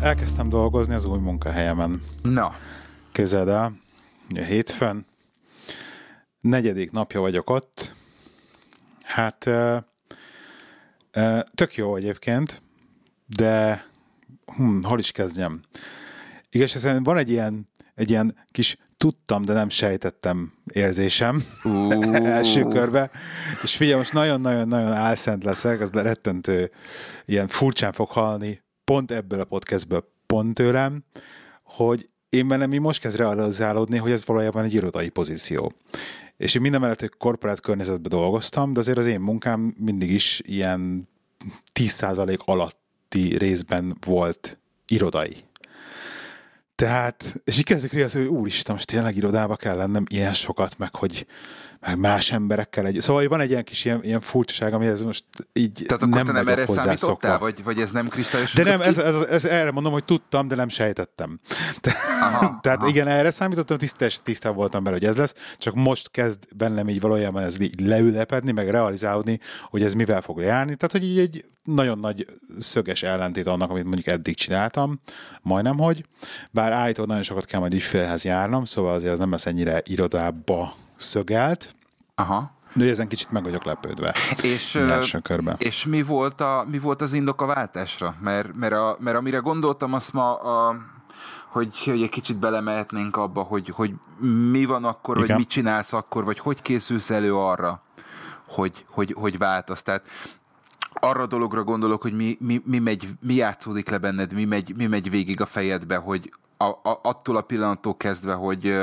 Elkezdtem dolgozni az új munkahelyemen. Na. Képzeld el, hétfőn, negyedik napja vagyok ott. Hát tök jó egyébként, de hm, hol is kezdjem? Igaz, van egy ilyen, egy ilyen kis tudtam, de nem sejtettem érzésem első körbe. És figyelj, most nagyon-nagyon-nagyon álszent leszek, az rettentő, ilyen furcsán fog halni pont ebből a podcastből, pont tőlem, hogy én bennem mi most kezd realizálódni, hogy ez valójában egy irodai pozíció. És én minden mellett egy korporát környezetben dolgoztam, de azért az én munkám mindig is ilyen 10% alatti részben volt irodai. Tehát, és így kezdek az, hogy úristen, most tényleg irodába kell lennem ilyen sokat, meg hogy más emberekkel egy. Szóval van egy ilyen kis ilyen, ilyen furcsaság, ami ez most így Tehát akkor nem te nem erre számítottál, vagy, vagy ez nem kristályos? De nem, ez, ez, ez, erre mondom, hogy tudtam, de nem sejtettem. Aha, Tehát aha. igen, erre számítottam, tisztás, tisztában voltam bele, hogy ez lesz, csak most kezd bennem így valójában ez így leülepedni, meg realizálódni, hogy ez mivel fog járni. Tehát, hogy így egy nagyon nagy szöges ellentét annak, amit mondjuk eddig csináltam, majdnem, hogy bár állítólag nagyon sokat kell majd ügyfélhez járnom, szóval azért az nem lesz ennyire irodába szögelt. Aha. De ezen kicsit meg vagyok lepődve. És, körben. és mi, volt a, mi volt az indok a váltásra? Mert, mert, a, mert amire gondoltam, azt ma a, hogy, hogy egy kicsit belemehetnénk abba, hogy, hogy mi van akkor, Igen. vagy mit csinálsz akkor, vagy hogy készülsz elő arra, hogy, hogy, hogy váltasz. Tehát arra a dologra gondolok, hogy mi, mi, mi, megy, mi játszódik le benned, mi megy, mi megy végig a fejedbe, hogy a, a, attól a pillanattól kezdve, hogy,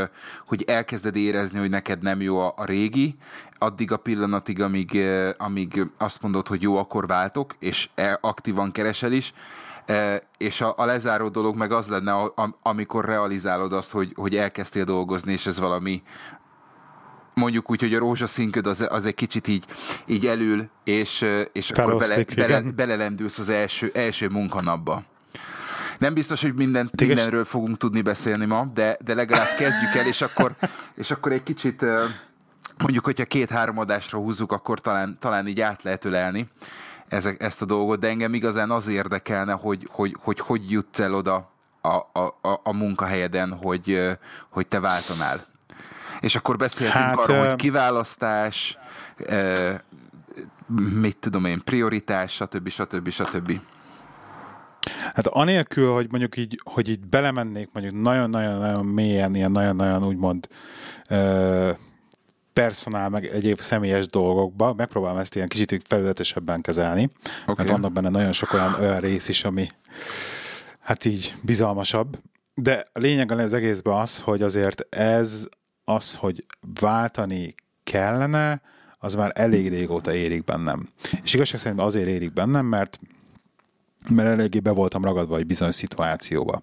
hogy elkezded érezni, hogy neked nem jó a, a régi, addig a pillanatig, amíg, amíg azt mondod, hogy jó, akkor váltok, és e, aktívan keresel is, és a, a lezáró dolog meg az lenne, amikor realizálod azt, hogy, hogy elkezdtél dolgozni, és ez valami, mondjuk úgy, hogy a rózsaszínköd az, az egy kicsit így, így elül, és, és akkor bele, bele, belelendülsz az első, első munkanapba. Nem biztos, hogy mindent, Téges... mindenről fogunk tudni beszélni ma, de, de legalább kezdjük el, és akkor, és akkor egy kicsit mondjuk, hogyha két-három adásra húzzuk, akkor talán, talán így át lehet ölelni ezek, ezt a dolgot, de engem igazán az érdekelne, hogy hogy, hogy, hogy jutsz el oda a, a, a, a munkahelyeden, hogy, hogy te váltanál. És akkor beszéltünk hát, arról, hogy kiválasztás, mit tudom én, prioritás, stb. stb. stb. Hát anélkül, hogy mondjuk így, hogy így belemennék mondjuk nagyon-nagyon-nagyon mélyen, ilyen nagyon-nagyon úgymond ö, personál, meg egyéb személyes dolgokba, megpróbálom ezt ilyen kicsit felületesebben kezelni, okay. mert vannak benne nagyon sok olyan, olyan rész is, ami hát így bizalmasabb. De a lényeg az egészben az, hogy azért ez az, hogy váltani kellene, az már elég régóta érik bennem. És igazság szerint azért érik bennem, mert mert eléggé be voltam ragadva egy bizonyos szituációba.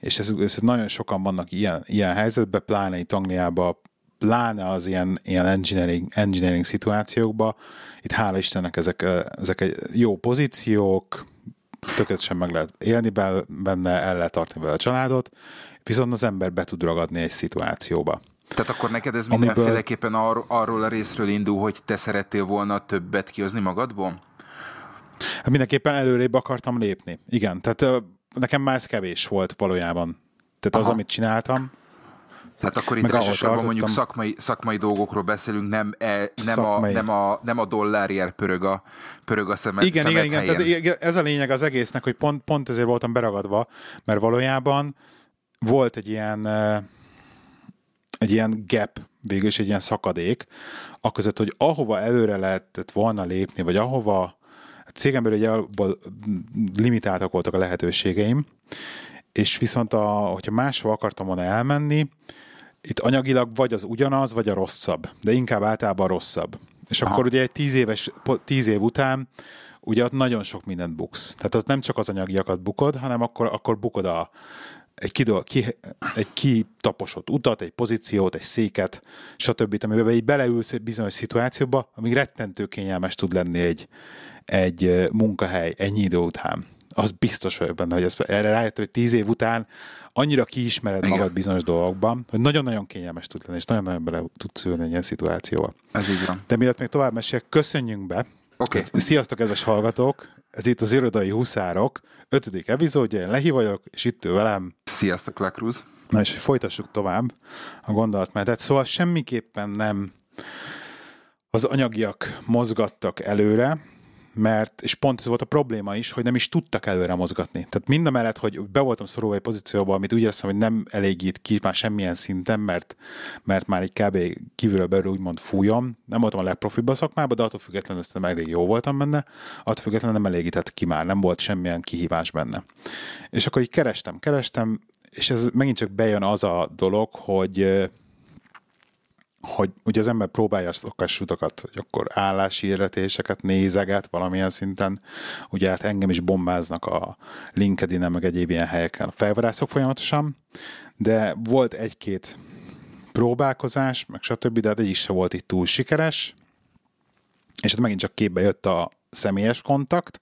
És ez, ez nagyon sokan vannak ilyen, ilyen helyzetben, pláne itt Angliában, pláne az ilyen, ilyen engineering, engineering szituációkban. Itt hála Istennek ezek, ezek jó pozíciók, tökéletesen meg lehet élni benne, el lehet tartani vele a családot, viszont az ember be tud ragadni egy szituációba. Tehát akkor neked ez mindenféleképpen arról, arról a részről indul, hogy te szerettél volna többet kihozni magadból? Hát mindenképpen előrébb akartam lépni. Igen, tehát nekem már ez kevés volt valójában. Tehát Aha. az, amit csináltam, tehát akkor itt elsősorban mondjuk szakmai, szakmai dolgokról beszélünk, nem, e, nem, a, nem, a, nem a dollárért pörög a, pörög a szemet Igen, szemet igen, igen. Tehát ez a lényeg az egésznek, hogy pont, pont ezért voltam beragadva, mert valójában volt egy ilyen egy ilyen gap, végül is egy ilyen szakadék, aközött, hogy ahova előre lehetett volna lépni, vagy ahova a cégem belül ugye limitáltak voltak a lehetőségeim, és viszont a, hogyha máshova akartam volna elmenni, itt anyagilag vagy az ugyanaz, vagy a rosszabb, de inkább általában rosszabb. És Aha. akkor ugye egy tíz, éves, tíz év után ugye ott nagyon sok mindent buksz. Tehát ott nem csak az anyagiakat bukod, hanem akkor, akkor bukod a, egy, kidol, ki, egy kitaposott utat, egy pozíciót, egy széket, stb. amiben így beleülsz egy bizonyos szituációba, amíg rettentő kényelmes tud lenni egy, egy munkahely ennyi idő után. Az biztos vagyok benne, hogy ez, erre rájött, hogy tíz év után annyira kiismered Igen. magad bizonyos dolgokban, hogy nagyon-nagyon kényelmes tud lenni, és nagyon-nagyon bele tudsz ülni egy ilyen szituációba. Ez így van. De mielőtt még tovább mesélek, köszönjünk be Oké. Okay. Sziasztok, kedves hallgatók! Ez itt az Irodai Huszárok, ötödik epizódja, én Lehi vagyok, és itt ő velem. Sziasztok, Lakruz! Na és folytassuk tovább a gondolatmenetet. Szóval semmiképpen nem az anyagiak mozgattak előre, mert, és pont ez volt a probléma is, hogy nem is tudtak előre mozgatni. Tehát mind a mellett, hogy be voltam szorulva egy pozícióba, amit úgy éreztem, hogy nem elégít ki már semmilyen szinten, mert, mert már egy kb. kívülről belül úgymond fújom. Nem voltam a legprofibb a szakmában, de attól függetlenül ezt elég jó voltam benne, attól függetlenül nem elégített ki már, nem volt semmilyen kihívás benne. És akkor így kerestem, kerestem, és ez megint csak bejön az a dolog, hogy hogy ugye az ember próbálja a szokásutakat, hogy akkor álláshirdetéseket nézeget valamilyen szinten, ugye hát engem is bombáznak a linkedin meg egyéb ilyen helyeken a felvarászok folyamatosan, de volt egy-két próbálkozás, meg stb., de hát egy is se volt itt túl sikeres, és hát megint csak képbe jött a személyes kontakt,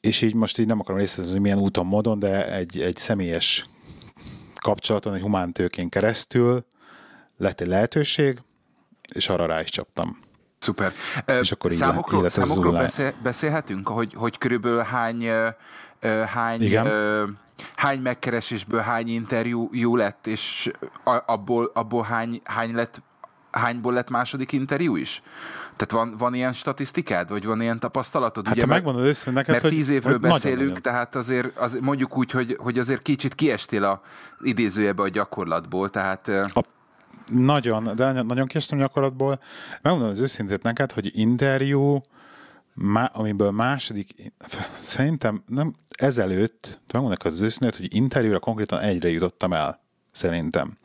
és így most így nem akarom részletezni milyen úton, módon, de egy, egy személyes kapcsolaton, egy humántőkén keresztül lett egy lehetőség, és arra rá is csaptam. Szuper. És akkor így számokról, élet számokról beszél, beszélhetünk, hogy, hogy körülbelül hány, hány, Igen. hány megkeresésből hány interjú jó lett, és abból, abból hány, hány lett, hányból lett második interjú is? Tehát van, van ilyen statisztikád, vagy van ilyen tapasztalatod? Hát ugye, te megmondod össze neked, mert hogy, tíz évről hogy beszélünk, nagyon tehát azért az, mondjuk úgy, hogy, hogy azért kicsit kiestél a idézőjebe a gyakorlatból, tehát... A nagyon, de nagyon kiestem gyakorlatból. Megmondom az őszintét neked, hogy interjú, má, amiből második, szerintem nem ezelőtt, megmondom az őszintét, hogy interjúra konkrétan egyre jutottam el, szerintem.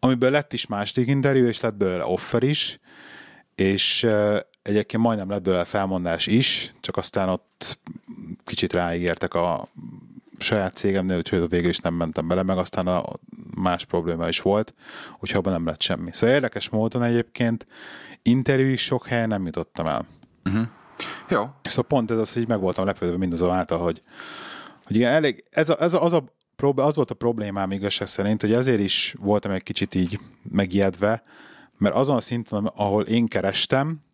Amiből lett is második interjú, és lett belőle offer is, és egyébként majdnem lett belőle felmondás is, csak aztán ott kicsit ráígértek a saját cégemnél, úgyhogy végül is nem mentem bele, meg aztán a más probléma is volt, úgyhogy abban nem lett semmi. Szóval érdekes módon egyébként interjú sok helyen nem jutottam el. Uh-huh. Jó. Szóval pont ez az, hogy meg voltam lepődve mindazonáltal, hogy, hogy igen, elég, ez, a, ez a, az, a, az volt a problémám igazság szerint, hogy ezért is voltam egy kicsit így megijedve, mert azon a szinten, ahol én kerestem,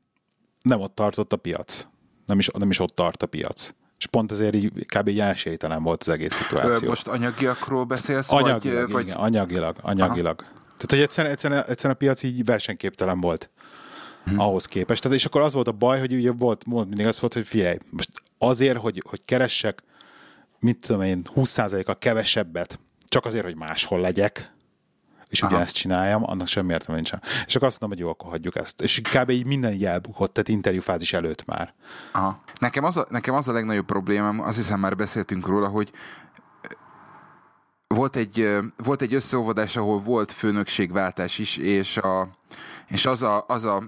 nem ott tartott a piac. Nem is, nem is ott tart a piac és pont ezért így kb. így esélytelen volt az egész szituáció. Most anyagiakról beszélsz? Anyagilag, vagy, igen, vagy... anyagilag, anyagilag. Aha. Tehát, hogy egyszerűen, egyszerűen, egyszerűen a piac így versenyképtelen volt hmm. ahhoz képest. Tehát, és akkor az volt a baj, hogy ugye volt, volt mindig az volt, hogy figyelj, most azért, hogy, hogy keressek, mit tudom én, 20%-a kevesebbet, csak azért, hogy máshol legyek, és Aha. ugyanezt csináljam, annak semmi értelme nincsen. És akkor azt mondom, hogy jó, akkor hagyjuk ezt. És kb. így minden így elbukott, tehát interjúfázis előtt már. Aha. Nekem, az a, nekem az a legnagyobb problémám, azt hiszem már beszéltünk róla, hogy volt egy, volt egy összeolvadás, ahol volt főnökségváltás is, és, a, és az, a, az a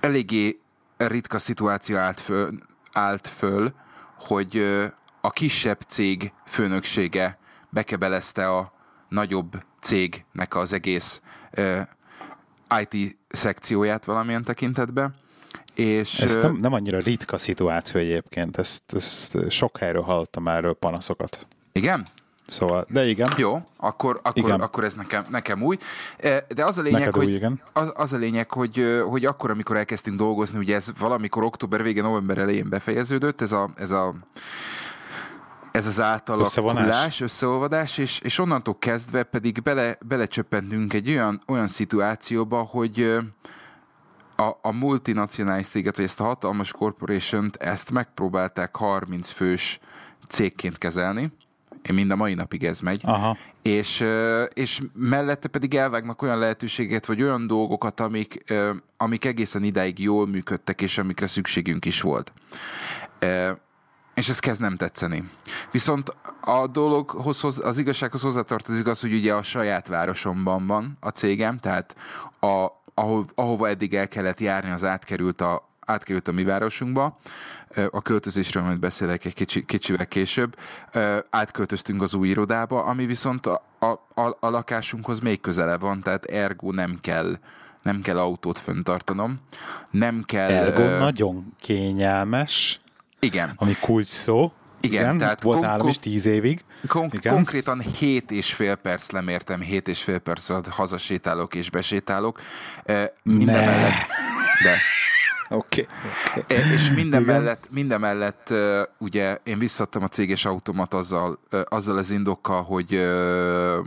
eléggé ritka szituáció állt föl, állt föl, hogy a kisebb cég főnöksége bekebelezte a nagyobb cégnek az egész uh, IT szekcióját valamilyen tekintetben. És, ez nem, nem annyira ritka szituáció egyébként, ezt, ezt sok helyről hallottam erről panaszokat. Igen? Szóval, de igen. Jó, akkor, akkor, igen. akkor ez nekem, nekem új. De az a lényeg, Neked hogy, új, igen. Az, az a lényeg, hogy, hogy akkor, amikor elkezdtünk dolgozni, ugye ez valamikor október vége, november elején befejeződött, ez a, ez a ez az átalakulás, összeolvadás, és, és onnantól kezdve pedig bele, belecsöppentünk egy olyan, olyan szituációba, hogy a, a multinacionális céget, vagy ezt a hatalmas corporation ezt megpróbálták 30 fős cégként kezelni, én mind a mai napig ez megy, Aha. És, és mellette pedig elvágnak olyan lehetőséget, vagy olyan dolgokat, amik, amik egészen idáig jól működtek, és amikre szükségünk is volt. És ez kezd nem tetszeni. Viszont a dologhoz, az igazsághoz hozzátartozik az, hogy ugye a saját városomban van a cégem, tehát a, ahol, ahova eddig el kellett járni, az átkerült a, átkerült a mi városunkba. A költözésről majd beszélek egy kicsi, kicsivel később. Átköltöztünk az új irodába, ami viszont a, a, a, a lakásunkhoz még közele van, tehát ergo nem kell nem kell autót föntartanom, nem kell... Ergo uh, nagyon kényelmes. Igen. Ami kulcs szó. Igen, Igen tehát volt kon- nálam is tíz évig. Kon- Igen. Konkrétan 7 és fél perc lemértem, 7 és fél perc alatt hazasétálok és besétálok. Minden ne. mellett, de Oké. Okay, okay. És minden mellett, minden mellett ugye én visszadtam a céges automat azzal, azzal az indokkal, hogy,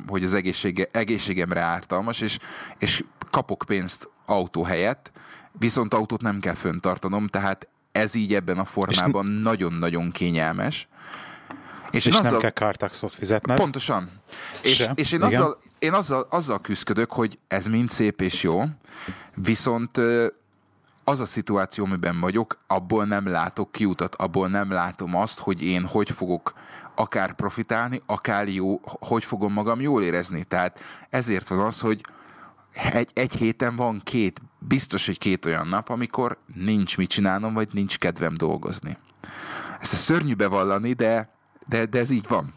hogy az egészsége, egészségemre ártalmas, és, és kapok pénzt autó helyett, viszont autót nem kell föntartanom, tehát ez így ebben a formában nagyon-nagyon kényelmes. És, és azzal, nem kell kártaxot fizetned. Pontosan. És, és én, azzal, én azzal, azzal küzdök, hogy ez mind szép és jó, viszont az a szituáció, amiben vagyok, abból nem látok kiutat, abból nem látom azt, hogy én hogy fogok akár profitálni, akár jó, hogy fogom magam jól érezni. Tehát ezért van az, hogy egy, egy héten van két, biztos, hogy két olyan nap, amikor nincs mit csinálnom, vagy nincs kedvem dolgozni. Ezt a szörnyű bevallani, de, de, de ez így van.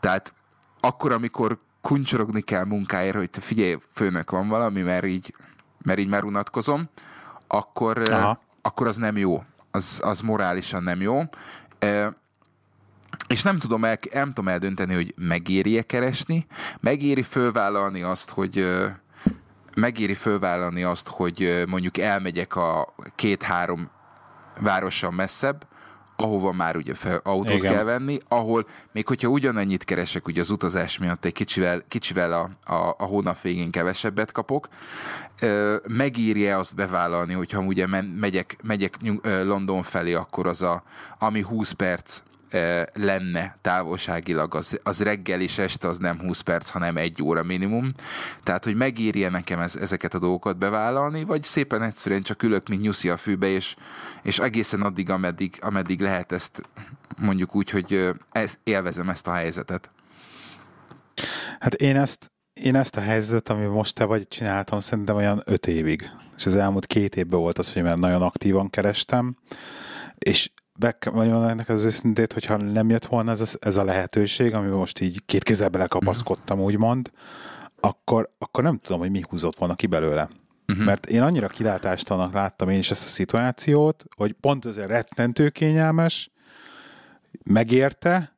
Tehát akkor, amikor kuncsorogni kell munkáért, hogy te figyelj, főnök van valami, mert így, mert így már unatkozom, akkor, Aha. akkor az nem jó. Az, az morálisan nem jó. És nem tudom, el, nem tudom eldönteni, hogy megéri-e keresni, megéri fölvállalni azt, hogy megéri fölvállalni azt, hogy mondjuk elmegyek a két-három városan messzebb, ahova már ugye fel, autót Igen. kell venni, ahol még hogyha ugyanannyit keresek ugye az utazás miatt egy kicsivel, kicsivel a, a, a hónap végén kevesebbet kapok, megírja azt bevállalni, hogyha ugye megyek, megyek London felé, akkor az a, ami 20 perc lenne távolságilag, az, az reggel és este az nem 20 perc, hanem egy óra minimum. Tehát, hogy megírja nekem ez, ezeket a dolgokat bevállalni, vagy szépen egyszerűen csak ülök, mint nyuszi a fűbe, és, és egészen addig, ameddig, ameddig lehet ezt mondjuk úgy, hogy ez, élvezem ezt a helyzetet. Hát én ezt, én ezt a helyzetet, ami most te vagy, csináltam szerintem olyan öt évig. És az elmúlt két évben volt az, hogy már nagyon aktívan kerestem, és be mondjam ennek az őszintét, hogyha nem jött volna ez a, ez a lehetőség, ami most így két kézzel belekapaszkodtam, uh-huh. úgymond, akkor, akkor nem tudom, hogy mi húzott volna ki belőle. Uh-huh. Mert én annyira kilátástanak láttam én is ezt a szituációt, hogy pont ezért rettentő kényelmes, megérte,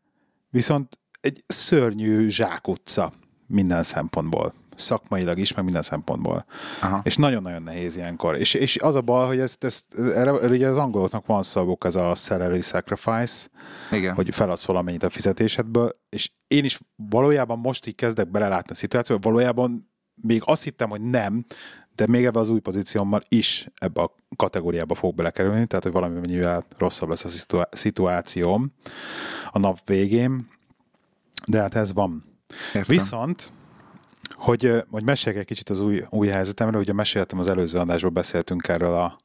viszont egy szörnyű zsákutca minden szempontból szakmailag is, meg minden szempontból. Aha. És nagyon-nagyon nehéz ilyenkor. És, és az a baj, hogy ezt, ezt erre, ugye az angoloknak van szavuk, ez a salary sacrifice, Igen. hogy feladsz valamennyit a fizetésedből, és én is valójában most így kezdek belelátni a szituációba, valójában még azt hittem, hogy nem, de még ebbe az új pozíciómmal is ebbe a kategóriába fog belekerülni, tehát hogy valami mennyivel rosszabb lesz a szituációm a nap végén, de hát ez van. Értem. Viszont hogy, hogy meséljek egy kicsit az új, új helyzetemről, ugye meséltem az előző adásban, beszéltünk erről a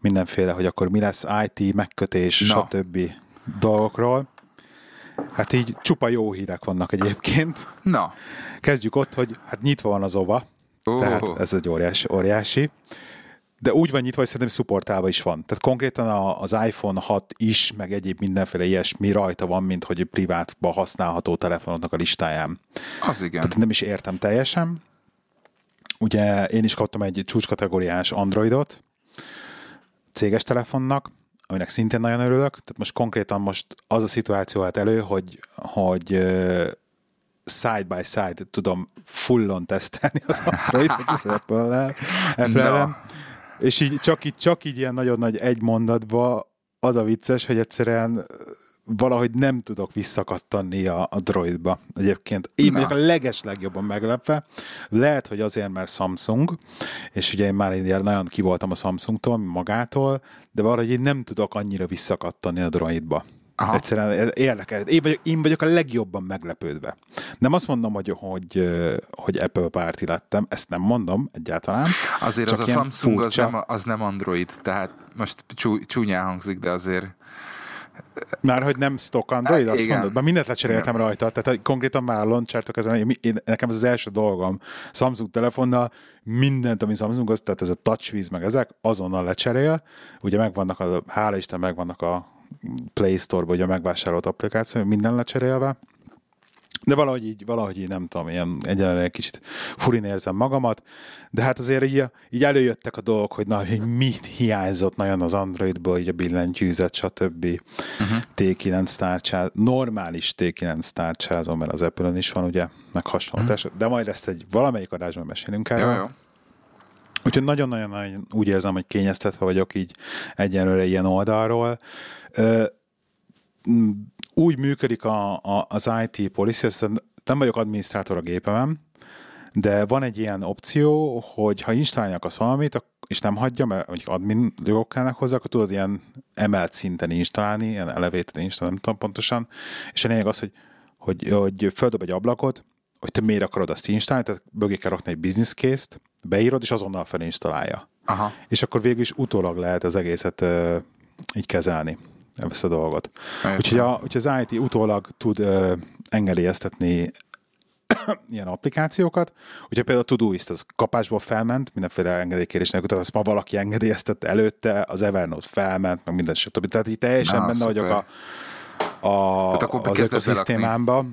mindenféle, hogy akkor mi lesz IT, megkötés, no. stb. dolgokról. Hát így csupa jó hírek vannak egyébként. Na. Kezdjük ott, hogy hát nyitva van az OVA, uh. tehát ez egy óriási, óriási de úgy van nyitva, hogy szerintem supportálva is van. Tehát konkrétan az iPhone 6 is, meg egyéb mindenféle ilyesmi rajta van, mint hogy privátba használható telefonoknak a listáján. Az igen. Tehát nem is értem teljesen. Ugye én is kaptam egy csúcskategóriás Androidot, céges telefonnak, aminek szintén nagyon örülök. Tehát most konkrétan most az a szituáció állt elő, hogy, hogy side by side tudom fullon tesztelni az Androidot az Apple-el. Apple no. És így csak, így csak így ilyen nagyon nagy egy mondatba az a vicces, hogy egyszerűen valahogy nem tudok visszakattanni a, a droidba. Egyébként én vagyok a leges legjobban meglepve. Lehet, hogy azért, mert Samsung, és ugye én már így nagyon kivoltam a Samsungtól, magától, de valahogy én nem tudok annyira visszakattani a droidba. Aha. Egyszerűen érdekel. Én vagyok, én vagyok a legjobban meglepődve. Nem azt mondom, hogy, hogy, hogy Apple párti lettem, ezt nem mondom egyáltalán. Azért az a Samsung az nem, az nem Android, tehát most csú, csúnyán hangzik, de azért már hogy nem stock Android, azt Igen. mondod? Már mindent lecseréltem Igen. rajta, tehát konkrétan már loncsártok ezen, én, nekem ez az első dolgom. Samsung telefonnal mindent, ami Samsung, az, tehát ez a touchwiz meg ezek, azonnal lecserél. Ugye megvannak, a, hála Isten megvannak a Play Store-ba ugye megvásárolt applikáció, minden lecserélve, de valahogy így, valahogy így nem tudom, ilyen egyenlően egy kicsit furin érzem magamat, de hát azért így, így előjöttek a dolgok, hogy na, hogy mit hiányzott nagyon az Androidból, így a billentyűzet, stb. Uh-huh. T9 tárcsáz, normális T9 tárcsázom, mert az Apple-on is van, ugye, meg hasonló, uh-huh. de majd ezt egy valamelyik adásban mesélünk erről. Jó, jó. Úgyhogy nagyon-nagyon úgy érzem, hogy kényeztetve vagyok így egyenlőre ilyen oldalról. Úgy működik a, a, az IT policy, nem vagyok adminisztrátor a gépemen, de van egy ilyen opció, hogy ha installálják az valamit, és nem hagyja, mert mondjuk admin jogok kellnek hozzá, akkor tudod ilyen emelt szinten installálni, ilyen elevated install, nem tudom pontosan, és a lényeg az, hogy, hogy, hogy földob egy ablakot, hogy te miért akarod azt installálni, tehát mögé kell rakni egy business case-t, beírod, és azonnal felinstallálja. Aha. És akkor végül is utólag lehet az egészet uh, így kezelni, ezt a dolgot. Úgyhogy, a, úgyhogy az IT utólag tud uh, engedélyeztetni ilyen applikációkat. Hogyha például a Todoist az kapásból felment, mindenféle engedélykérés nélkül, tehát azt ma valaki engedélyeztette előtte, az Evernote felment, meg minden stb. Tehát így teljesen Na, benne szuper. vagyok a, a, az ökoszisztémámba.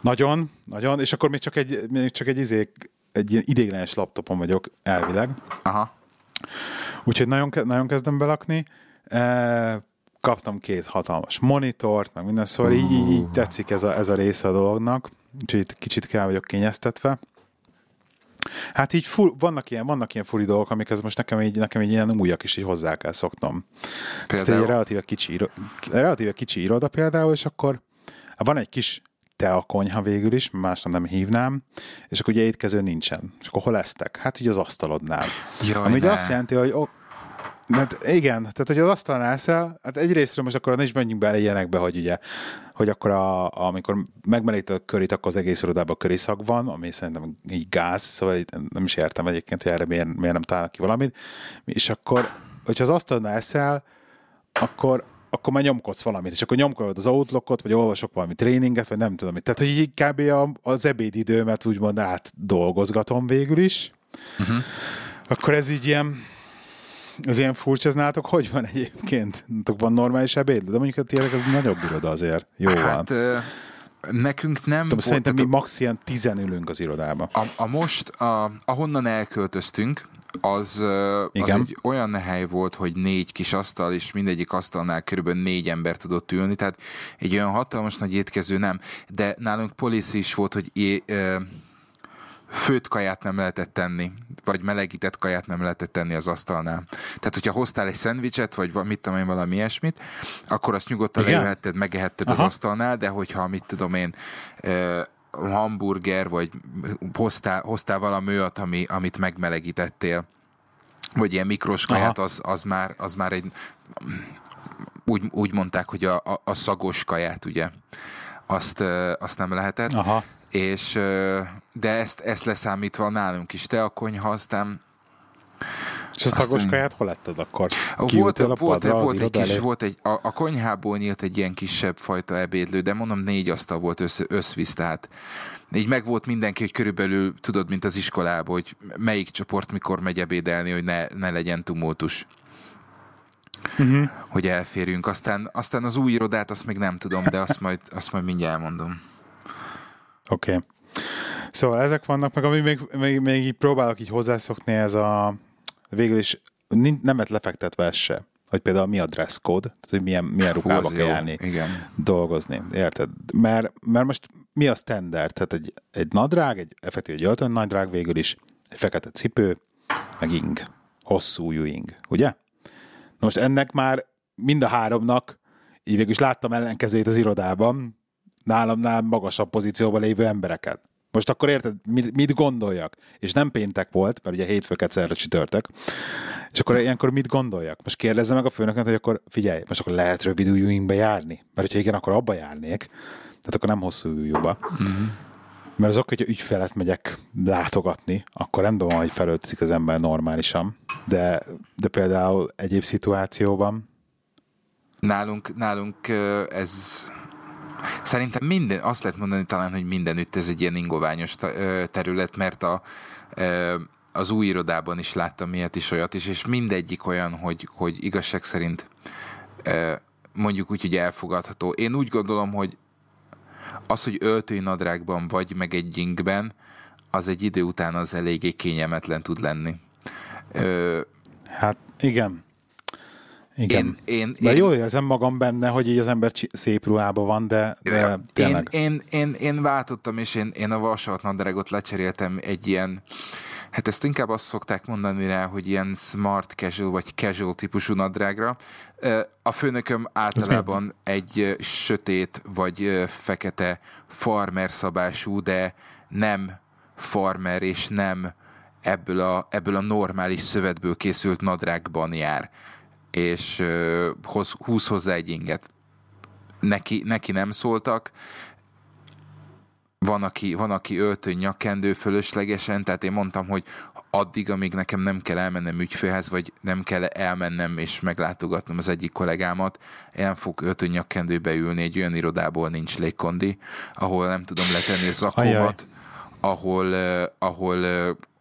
Nagyon, nagyon, és akkor még csak egy, még csak egy, izé, egy ilyen idéglenes laptopon vagyok elvileg. Aha. Úgyhogy nagyon, nagyon kezdem belakni. E, kaptam két hatalmas monitort, meg minden, szóval így, így, így tetszik ez a, ez a része a dolognak, úgyhogy kicsit kell vagyok kényeztetve. Hát így fur, vannak ilyen, vannak ilyen furi dolgok, amikhez most nekem így, nekem így ilyen újak is így hozzá kell szoknom. Például? egy relatíve kicsi, relatíve kicsi iroda például, és akkor van egy kis te a konyha végül is, másnap nem hívnám, és akkor ugye étkező nincsen. És akkor hol lesztek? Hát ugye az asztalodnál. Jaj, Ami ugye azt jelenti, hogy Hát igen, tehát hogy az asztalon elszel, hát egyrésztről most akkor ne is menjünk bele ilyenekbe, hogy ugye, hogy akkor a, amikor megmelegíted a körét, akkor az egész irodában köriszag van, ami szerintem így gáz, szóval nem is értem egyébként, hogy erre miért, miért nem találnak ki valamit, és akkor, hogyha az asztalon elszel, akkor, akkor már nyomkodsz valamit, és akkor nyomkodod az outlookot, vagy olvasok valami tréninget, vagy nem tudom mit. Tehát, hogy így kb. az ebédidőmet úgymond átdolgozgatom végül is. Uh-huh. Akkor ez így ilyen, ez ilyen furcsa, ez nálatok hogy van egyébként? Nálatok van normális ebéd? De mondjuk a tiétek az nagyobb iroda azért. Jó hát, van. Nekünk nem Tudom, Szerintem mi max ilyen tizen ülünk az irodába. A, a most, a, ahonnan elköltöztünk, az, az egy olyan hely volt, hogy négy kis asztal, és mindegyik asztalnál körülbelül négy ember tudott ülni, tehát egy olyan hatalmas nagy étkező nem, de nálunk policy is volt, hogy é, ö, főtt kaját nem lehetett tenni, vagy melegített kaját nem lehetett tenni az asztalnál. Tehát, hogyha hoztál egy szendvicset, vagy mit tudom én, valami ilyesmit, akkor azt nyugodtan lejöhetted, megehetted Aha. az asztalnál, de hogyha, mit tudom én, hamburger, vagy hoztál, hoztál valami olyat, ami, amit megmelegítettél, vagy ilyen mikros kaját, az, az, már, az már egy, úgy, úgy mondták, hogy a, a, a szagos kaját, ugye, azt, azt nem lehetett. Aha és de ezt, ezt leszámítva nálunk is, te a konyha, aztán és a szagos kaját hol letted akkor? volt, a volt, volt, egy kis, volt egy, a, a konyhából nyílt egy ilyen kisebb fajta ebédlő, de mondom négy asztal volt össz, összvisz, tehát így meg volt mindenki, hogy körülbelül tudod, mint az iskolában, hogy melyik csoport mikor megy ebédelni, hogy ne, ne legyen tumultus. Uh-huh. Hogy elférjünk. Aztán, aztán az új irodát azt még nem tudom, de azt majd, azt majd mindjárt elmondom. Oké. Okay. Szóval ezek vannak, meg ami még, még, még így próbálok így hozzászokni, ez a végül is nem lett lefektetve ez se hogy például mi a dress code, tehát hogy milyen, milyen ruhába kell járni Igen. dolgozni, érted? Mert, mert most mi a standard? Tehát egy, egy nadrág, egy effektív egy öltön nadrág végül is, egy fekete cipő, meg ing, hosszú ing, ugye? Na most ennek már mind a háromnak, így végül is láttam ellenkezőjét az irodában, nálamnál magasabb pozícióban lévő embereket. Most akkor érted, mit gondoljak? És nem péntek volt, mert ugye hétfőket szerre csütörtök. És akkor ilyenkor mit gondoljak? Most kérdezze meg a főnököt, hogy akkor figyelj, most akkor lehet rövid ujjúinkbe járni? Mert hogyha igen, akkor abba járnék. Tehát akkor nem hosszú ujjúba. Mm-hmm. Mert azok, hogyha ügyfelet megyek látogatni, akkor rendben van, hogy felöltözik az ember normálisan. De, de például egyéb szituációban Nálunk, nálunk ez Szerintem minden, azt lehet mondani talán, hogy mindenütt ez egy ilyen ingoványos terület, mert a, az új irodában is láttam ilyet is, olyat is, és mindegyik olyan, hogy, hogy igazság szerint mondjuk úgy, hogy elfogadható. Én úgy gondolom, hogy az, hogy öltői nadrágban vagy, meg egy gyingben, az egy idő után az eléggé kényelmetlen tud lenni. Hát igen. Igen. Én, én, de én, jól érzem magam benne, hogy így az ember szép ruhában van, de, de. Én, én, én, én váltottam, és én, én a vasalt nadrágot lecseréltem egy ilyen Hát ezt inkább azt szokták mondani rá, hogy ilyen smart casual vagy casual típusú nadrágra. A főnököm általában egy sötét vagy fekete farmer szabású, de nem farmer és nem ebből a, ebből a normális szövetből készült nadrágban jár, és hoz, húz hozzá egy inget. Neki, neki nem szóltak, van aki, van, aki öltön nyakkendő fölöslegesen, tehát én mondtam, hogy addig, amíg nekem nem kell elmennem ügyfélhez, vagy nem kell elmennem és meglátogatnom az egyik kollégámat, el fog öltön nyakkendőbe ülni egy olyan irodából nincs légkondi, ahol nem tudom letenni a zakómat, ahol, ahol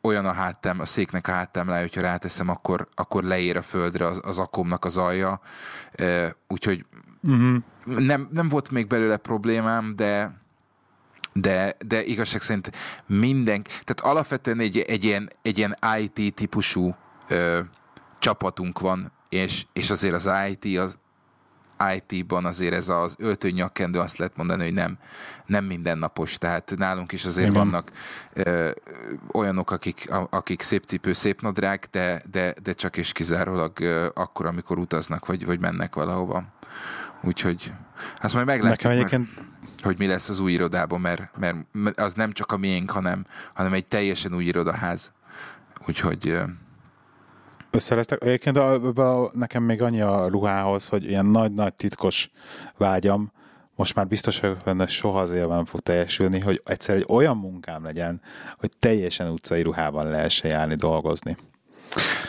olyan a háttem, a széknek a háttámlája, hogyha ráteszem, akkor, akkor leér a földre az, az akomnak az alja. Úgyhogy uh-huh. nem, nem volt még belőle problémám, de de, de igazság szerint minden, tehát alapvetően egy, egy, ilyen, egy ilyen IT típusú ö, csapatunk van, és, és azért az IT, az IT-ban azért ez az öltő nyakkendő, azt lehet mondani, hogy nem, nem mindennapos, tehát nálunk is azért Igen. vannak ö, olyanok, akik, akik szép cipő, szép nadrág, de, de, de csak és kizárólag ö, akkor, amikor utaznak, vagy, vagy mennek valahova. Úgyhogy azt majd meglátjuk. Nekem egyébként hogy mi lesz az új irodában, mert, mert az nem csak a miénk, hanem, hanem egy teljesen új irodaház. Úgyhogy... Összereztek. Egyébként a, a, nekem még annyi a ruhához, hogy ilyen nagy-nagy titkos vágyam, most már biztos vagyok benne, soha az élben fog teljesülni, hogy egyszer egy olyan munkám legyen, hogy teljesen utcai ruhában lehessen járni dolgozni.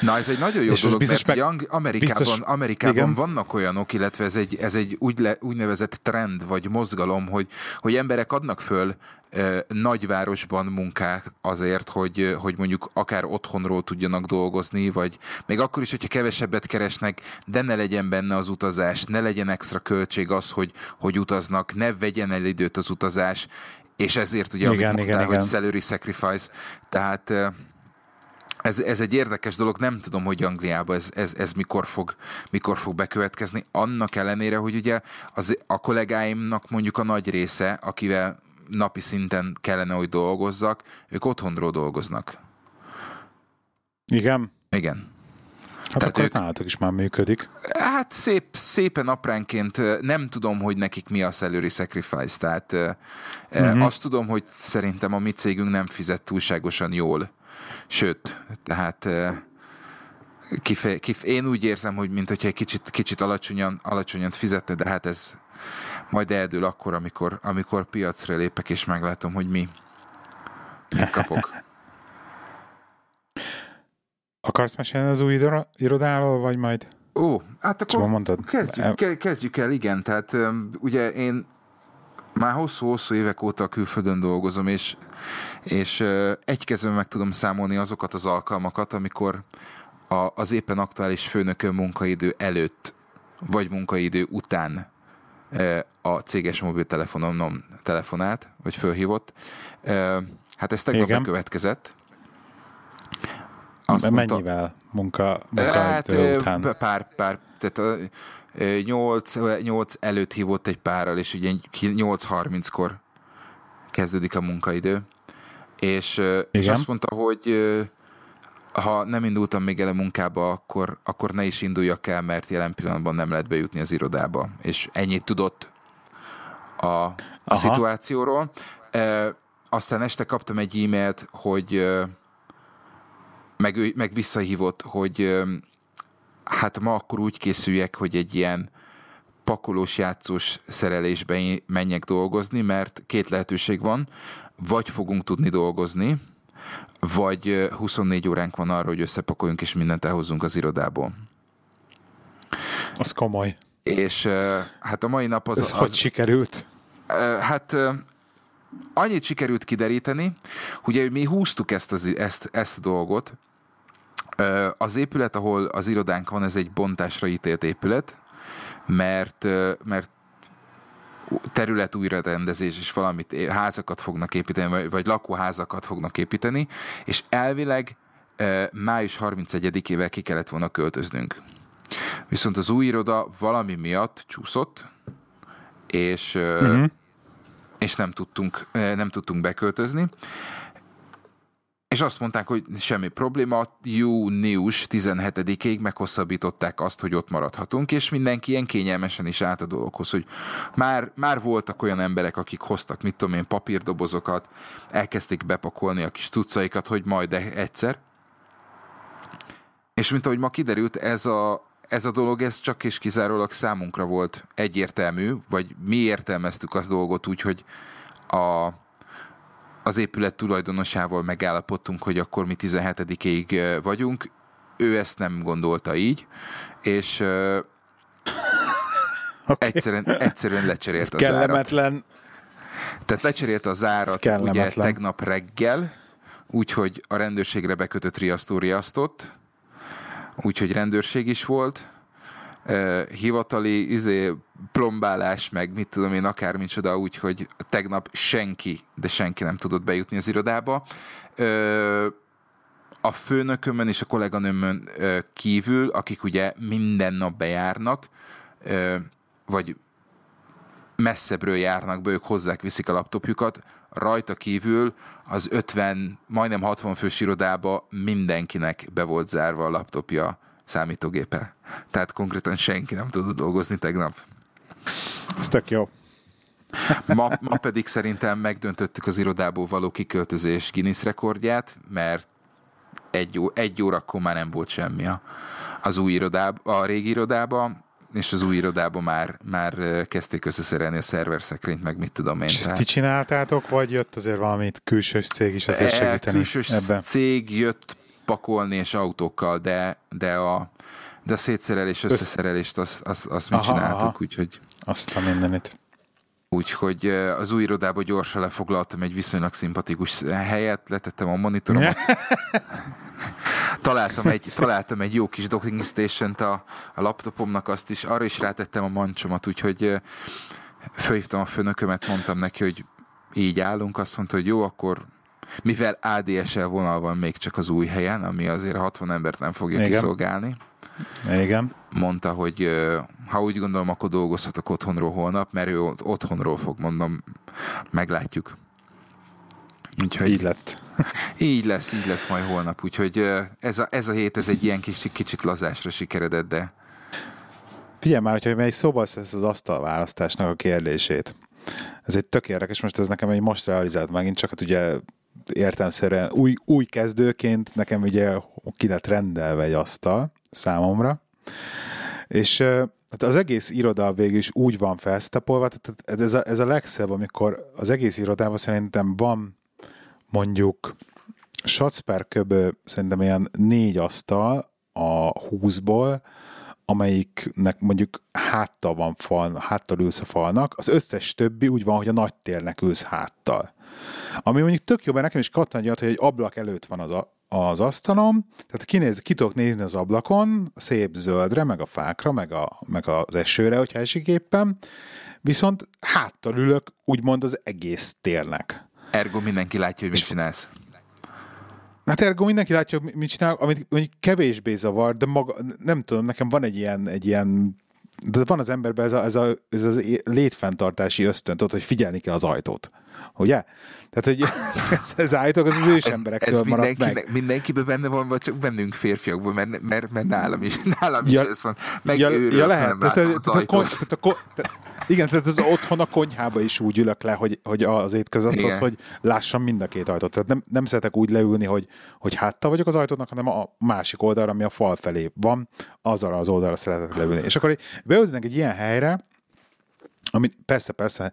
Na, ez egy nagyon jó és dolog, mert meg, Amerikában, biztos, Amerikában igen. vannak olyanok, illetve ez egy, ez egy úgy le, úgynevezett trend, vagy mozgalom, hogy, hogy emberek adnak föl e, nagyvárosban munkák azért, hogy, hogy mondjuk akár otthonról tudjanak dolgozni, vagy még akkor is, hogyha kevesebbet keresnek, de ne legyen benne az utazás, ne legyen extra költség az, hogy, hogy utaznak, ne vegyen el időt az utazás, és ezért ugye, igen, amit igen, mondtál, igen. hogy salary sacrifice, tehát ez, ez egy érdekes dolog, nem tudom, hogy Angliában ez, ez, ez mikor, fog, mikor fog bekövetkezni, annak ellenére, hogy ugye az, a kollégáimnak mondjuk a nagy része, akivel napi szinten kellene, hogy dolgozzak, ők otthonról dolgoznak. Igen? Igen. Hát Tehát akkor ők, nálatok is már működik. Hát szép, szépen apránként nem tudom, hogy nekik mi a salary sacrifice, tehát uh-huh. azt tudom, hogy szerintem a mi cégünk nem fizet túlságosan jól Sőt, tehát kife, kif, én úgy érzem, hogy mint hogyha egy kicsit, kicsit alacsonyan, alacsonyan fizetne, de hát ez majd eldől akkor, amikor, amikor piacra lépek, és meglátom, hogy mi mit kapok. Akarsz mesélni az új irodáról, vagy majd? Ó, hát akkor mondtad? Kezdjük, kezdjük el, igen. Tehát ugye én már hosszú-hosszú évek óta a külföldön dolgozom, és, és egy kezben meg tudom számolni azokat az alkalmakat, amikor a, az éppen aktuális főnökön munkaidő előtt, vagy munkaidő után a céges mobiltelefonomon telefonált, vagy fölhívott. Hát ez tegnap bekövetkezett. Azt Mennyivel mondta, munka, munkaidő hát, után? Pár, pár, tehát 8, 8 előtt hívott egy párral, és ugye 8.30-kor kezdődik a munkaidő. És, és azt mondta, hogy ha nem indultam még el a munkába, akkor, akkor ne is induljak el, mert jelen pillanatban nem lehet bejutni az irodába. És ennyit tudott a, a szituációról. E, aztán este kaptam egy e-mailt, hogy meg, meg visszahívott, hogy hát ma akkor úgy készüljek, hogy egy ilyen pakolós játszós szerelésbe menjek dolgozni, mert két lehetőség van, vagy fogunk tudni dolgozni, vagy 24 óránk van arra, hogy összepakoljunk és mindent elhozzunk az irodából. Az komoly. És hát a mai nap az... Ez az, hogy sikerült? Hát annyit sikerült kideríteni, hogy mi húztuk ezt, az, ezt, ezt a dolgot, az épület, ahol az irodánk van, ez egy bontásra ítélt épület, mert, mert terület újrarendezés és valamit, házakat fognak építeni, vagy, lakóházakat fognak építeni, és elvileg május 31-ével ki kellett volna költöznünk. Viszont az új iroda valami miatt csúszott, és, uh-huh. és nem, tudtunk, nem tudtunk beköltözni. És azt mondták, hogy semmi probléma, június 17-ig meghosszabbították azt, hogy ott maradhatunk, és mindenki ilyen kényelmesen is állt a dologhoz, hogy már, már voltak olyan emberek, akik hoztak, mit tudom én, papírdobozokat, elkezdték bepakolni a kis tucaikat, hogy majd egyszer. És mint ahogy ma kiderült, ez a, ez a dolog, ez csak és kizárólag számunkra volt egyértelmű, vagy mi értelmeztük az dolgot úgy, hogy a, az épület tulajdonosával megállapodtunk, hogy akkor mi 17-ig vagyunk. Ő ezt nem gondolta így, és okay. egyszerűen, egyszerűen lecserélt Ez az kellemetlen. árat. Tehát lecserélt az árat ugye tegnap reggel, úgyhogy a rendőrségre bekötött riasztó riasztott, úgyhogy rendőrség is volt, hivatali izé, plombálás, meg mit tudom én, akármicsoda, úgyhogy tegnap senki, de senki nem tudott bejutni az irodába. A főnökömön és a kolléganőmön kívül, akik ugye minden nap bejárnak, vagy messzebbről járnak be, ők hozzák, viszik a laptopjukat, rajta kívül az 50, majdnem 60 fős irodába mindenkinek be volt zárva a laptopja számítógépe. Tehát konkrétan senki nem tudott dolgozni tegnap. Ez tök jó. Ma, ma pedig szerintem megdöntöttük az irodából való kiköltözés Guinness rekordját, mert egy, ó, egy órakor már nem volt semmi a, az új irodába, a régi irodába, és az új irodában már, már kezdték összeszerelni a szerverszekrényt, meg mit tudom én. És ezt ti csináltátok, vagy jött azért valamit külsős cég is azért segíteni külsős ebben? cég jött pakolni és autókkal, de, de a, de a szétszerelés, összeszerelést azt, azt, azt mi aha, csináltuk, aha. úgyhogy... Azt a mindenit. Úgyhogy az új irodába gyorsan lefoglaltam egy viszonylag szimpatikus helyet, letettem a monitoromat. találtam, egy, találtam egy jó kis docking station a, a laptopomnak, azt is, arra is rátettem a mancsomat, úgyhogy fölhívtam a főnökömet, mondtam neki, hogy így állunk, azt mondta, hogy jó, akkor mivel ADSL vonal van még csak az új helyen, ami azért 60 embert nem fogja Igen. kiszolgálni. Igen. Mondta, hogy ha úgy gondolom, akkor dolgozhatok otthonról holnap, mert ő otthonról fog, mondom, meglátjuk. Úgyhogy így lett. így lesz, így lesz majd holnap. Úgyhogy ez a, ez a hét, ez egy ilyen kis, kicsit lazásra sikeredett, de... Figyelj már, hogyha mely szóba ezt az asztalválasztásnak a kérdését. Ez egy tök érdekes, most ez nekem egy most realizált megint, csak hát ugye értelmszerűen új, új kezdőként nekem ugye ki lett rendelve egy asztal számomra, és hát az egész iroda végül is úgy van felsztapolva, tehát ez a, ez a legszebb, amikor az egész irodában szerintem van mondjuk satsz per köbö, szerintem ilyen négy asztal a húszból, amelyiknek mondjuk háttal van fal, háttal ülsz a falnak, az összes többi úgy van, hogy a nagy térnek ülsz háttal. Ami mondjuk tök jó, mert nekem is kattan hogy egy ablak előtt van az, a, az asztalom, tehát kinéz, ki tudok nézni az ablakon, szép zöldre, meg a fákra, meg, a, meg az esőre, hogyha esik éppen, viszont háttal ülök, úgymond az egész térnek. Ergo mindenki látja, hogy mit csinálsz. Hát ergo mindenki látja, hogy mit csinál, amit mondjuk kevésbé zavar, de maga, nem tudom, nekem van egy ilyen, egy ilyen de van az emberben ez, a, ez, a, ez az létfenntartási ösztön, tudod, hogy figyelni kell az ajtót. Ugye? Tehát, hogy ez, ez állítok, az az ős emberektől ez, ez maradt meg. Mindenkiben benne van, vagy csak bennünk férfiakban, mert, mert, mert nálam is, nálam ja, is ez van. Meg ja, ja lehet. Tehát, tehát, a, tehát, a, tehát, igen, tehát az otthon a konyhába is úgy ülök le, hogy, hogy az étkezasztalhoz, hogy lássam mind a két ajtót. Tehát nem, nem szeretek úgy leülni, hogy, hogy háttal vagyok az ajtónak, hanem a másik oldalra, ami a fal felé van, azra az oldalra szeretek leülni. És akkor beültenek egy ilyen helyre, amit persze, persze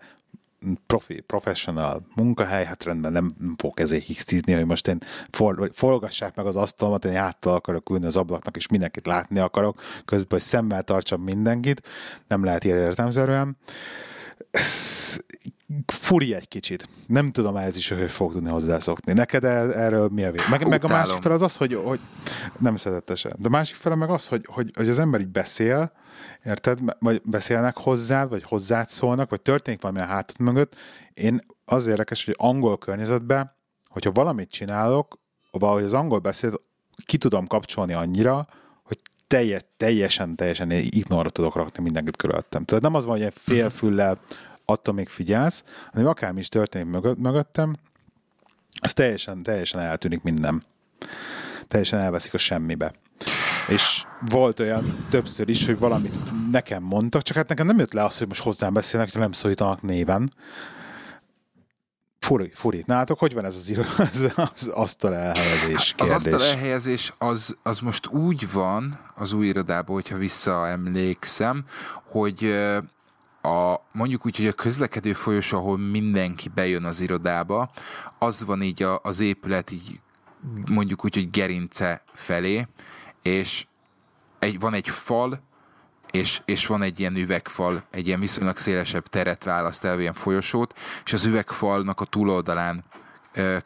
profi, professional munkahely, hát rendben nem fogok ezért hisztizni, hogy most én for, forgassák meg az asztalomat, én áttal akarok ülni az ablaknak, és mindenkit látni akarok, közben, hogy szemmel tartsam mindenkit, nem lehet ilyen értelmezően. Furi egy kicsit. Nem tudom ez is, hogy fog tudni hozzászokni. Neked erről mi a vég? Meg, meg a másik fel az az, hogy, hogy nem szeretetesen. De a másik fel meg az, hogy, hogy, hogy az ember így beszél, érted? Vagy beszélnek hozzád, vagy hozzád szólnak, vagy történik valami a hátad mögött. Én az érdekes, hogy angol környezetben, hogyha valamit csinálok, valahogy az angol beszéd ki tudom kapcsolni annyira, teljes, teljesen, teljesen ignorra tudok rakni mindenkit körülöttem. Tehát nem az van, hogy egy félfüllel attól még figyelsz, hanem akármi is történik mögött, mögöttem, az teljesen, teljesen eltűnik minden. Teljesen elveszik a semmibe. És volt olyan többször is, hogy valamit nekem mondtak, csak hát nekem nem jött le az, hogy most hozzám beszélnek, hogy nem szólítanak néven. Furi. Nálatok, hogy van ez az, az, az asztal elhelyezés kérdés? Az asztal elhelyezés az, az most úgy van az új irodában, hogyha visszaemlékszem, hogy a, mondjuk úgy, hogy a közlekedő folyosó, ahol mindenki bejön az irodába, az van így a, az épület így mondjuk úgy, hogy gerince felé, és egy, van egy fal, és, és van egy ilyen üvegfal, egy ilyen viszonylag szélesebb teret választ el, ilyen folyosót, és az üvegfalnak a túloldalán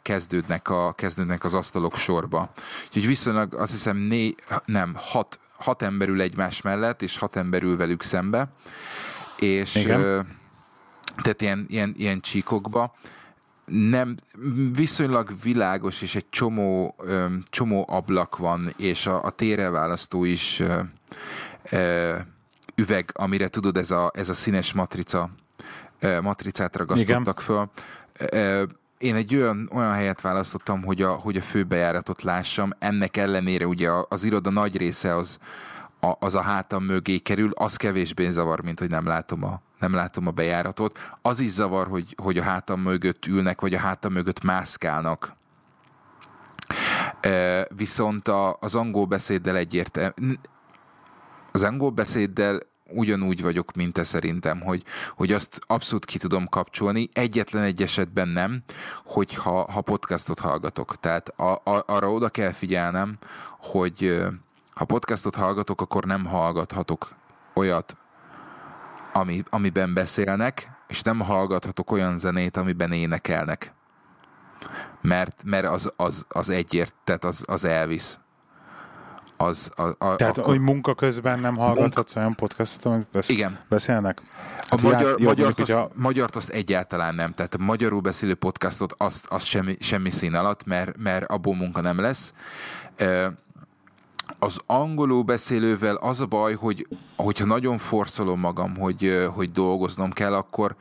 kezdődnek, a, kezdődnek az asztalok sorba. Úgyhogy viszonylag azt hiszem né, nem, hat, hat ember ül egymás mellett, és hat ember ül velük szembe, és Igen. tehát ilyen, ilyen, ilyen csíkokba, nem, viszonylag világos, és egy csomó, csomó ablak van, és a, a térelválasztó is üveg, amire tudod, ez a, ez a színes matrica, matricát ragasztottak Igen. föl. Én egy olyan, olyan helyet választottam, hogy a, hogy a főbejáratot lássam. Ennek ellenére ugye az iroda nagy része az, a, az a hátam mögé kerül, az kevésbé zavar, mint hogy nem látom a, nem látom a bejáratot. Az is zavar, hogy, hogy a hátam mögött ülnek, vagy a hátam mögött mászkálnak. Viszont a, az angol beszéddel egyértelmű. Az angol beszéddel ugyanúgy vagyok, mint te szerintem, hogy, hogy azt abszolút ki tudom kapcsolni. Egyetlen egy esetben nem, hogyha ha podcastot hallgatok. Tehát a, a, arra oda kell figyelnem, hogy ha podcastot hallgatok, akkor nem hallgathatok olyat, ami, amiben beszélnek, és nem hallgathatok olyan zenét, amiben énekelnek. Mert, mert az, az, az egyért, tehát az, az elvisz. Az, a, a, tehát, akkor... hogy munka közben nem hallgathatsz munka... olyan podcastot, amit besz... Igen. beszélnek? Hát a magyar, jó, magyart, azt, a... magyart azt egyáltalán nem. Tehát a magyarul beszélő podcastot azt, azt semmi, semmi szín alatt, mert, mert abból munka nem lesz az angolul beszélővel az a baj, hogy hogyha nagyon forszolom magam, hogy, hogy dolgoznom kell, akkor,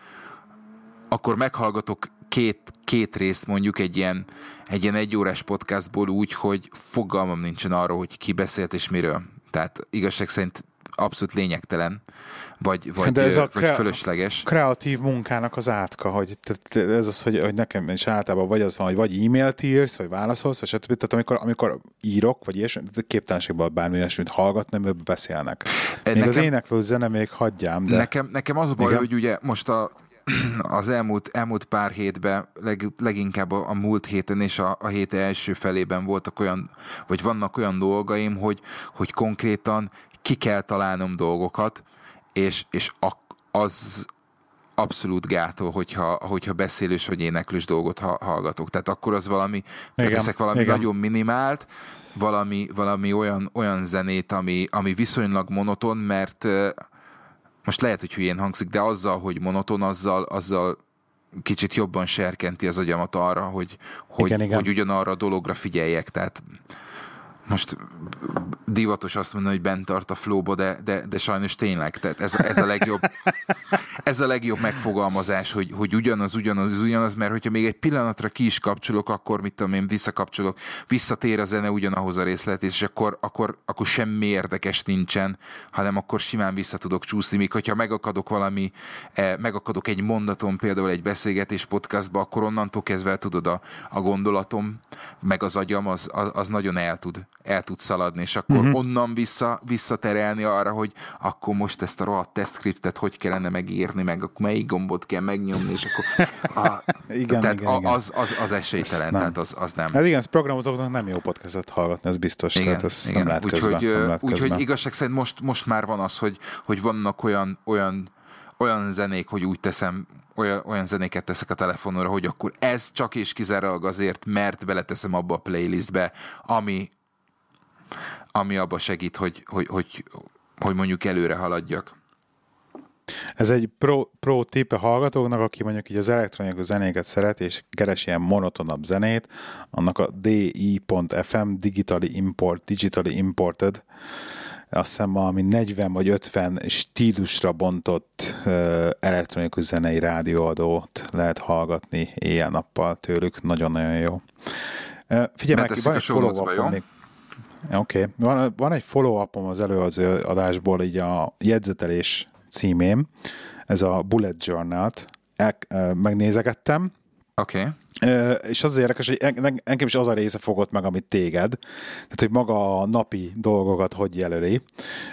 akkor meghallgatok két, két részt mondjuk egy ilyen, egy ilyen egyórás podcastból úgy, hogy fogalmam nincsen arról, hogy ki beszélt és miről. Tehát igazság szerint abszolút lényegtelen, vagy, vagy, De ez a vagy fölösleges. kreatív munkának az átka, hogy ez az, hogy, hogy nekem is általában vagy az van, hogy vagy e-mailt írsz, vagy válaszolsz, vagy stb. Tehát amikor, amikor írok, vagy ilyesmi, képtelenségben bármi ilyesmit hallgatni, amiben beszélnek. Még nekem, az éneklő zene még hagyjám, de... Nekem, nekem az a baj, Igen? hogy ugye most a, az elmúlt, elmúlt pár hétben, leg, leginkább a, a múlt héten és a, a hét első felében voltak olyan, vagy vannak olyan dolgaim, hogy, hogy konkrétan ki kell találnom dolgokat, és, és az abszolút gátol, hogyha, hogyha beszélős vagy éneklős dolgot hallgatok. Tehát akkor az valami, teszek valami igen. nagyon minimált, valami, valami olyan, olyan zenét, ami, ami viszonylag monoton, mert most lehet, hogy hülyén hangzik, de azzal, hogy monoton, azzal, azzal kicsit jobban serkenti az agyamat arra, hogy, hogy, igen, igen. hogy ugyanarra a dologra figyeljek. Tehát most divatos azt mondani, hogy bent tart a flóba, de, de, de sajnos tényleg, tehát ez, ez, a legjobb, ez a legjobb megfogalmazás, hogy, hogy ugyanaz, ugyanaz, ugyanaz, mert hogyha még egy pillanatra ki is kapcsolok, akkor mit tudom én, visszakapcsolok, visszatér a zene ugyanahoz a részlet, és akkor, akkor, akkor semmi érdekes nincsen, hanem akkor simán vissza tudok csúszni, míg hogyha megakadok valami, eh, megakadok egy mondaton, például egy beszélgetés podcastba, akkor onnantól kezdve tudod a, a gondolatom, meg az agyam, az, az, az nagyon el tud el tud szaladni, és akkor uh-huh. onnan vissza, visszaterelni arra, hogy akkor most ezt a rohadt testscriptet hogy kellene megírni, meg akkor melyik gombot kell megnyomni, és akkor a, igen, tehát igen, a, igen. Az, az, az esélytelen, tehát az, az nem. Hát igen, ez programozóknak nem jó podcastet hallgatni, ez biztos, igen, tehát ezt igen. nem lehet közben. Úgyhogy, úgyhogy igazság szerint most, most már van az, hogy, hogy vannak olyan, olyan olyan zenék, hogy úgy teszem, olyan, olyan zenéket teszek a telefonomra, hogy akkor ez csak és kizárólag azért, mert beleteszem abba a playlistbe, ami, ami abba segít, hogy, hogy, hogy, hogy mondjuk előre haladjak. Ez egy pro, pro tip a hallgatóknak, aki mondjuk így az elektronikus zenéket szeret, és keres ilyen monotonabb zenét, annak a di.fm, Digitally Import, Digitally Imported azt hiszem valami 40 vagy 50 stílusra bontott uh, elektronikus zenei rádióadót lehet hallgatni éjjel-nappal tőlük, nagyon-nagyon jó. Uh, figyelj meg, van egy follow Oké, okay. van, van egy follow-upom az előző adásból, így a jegyzetelés címém, ez a Bullet Journal-t, el, megnézegettem, Oké. Okay. És az érdekes, hogy engem is az a része fogott meg, amit téged. Tehát, hogy maga a napi dolgokat hogy jelöli.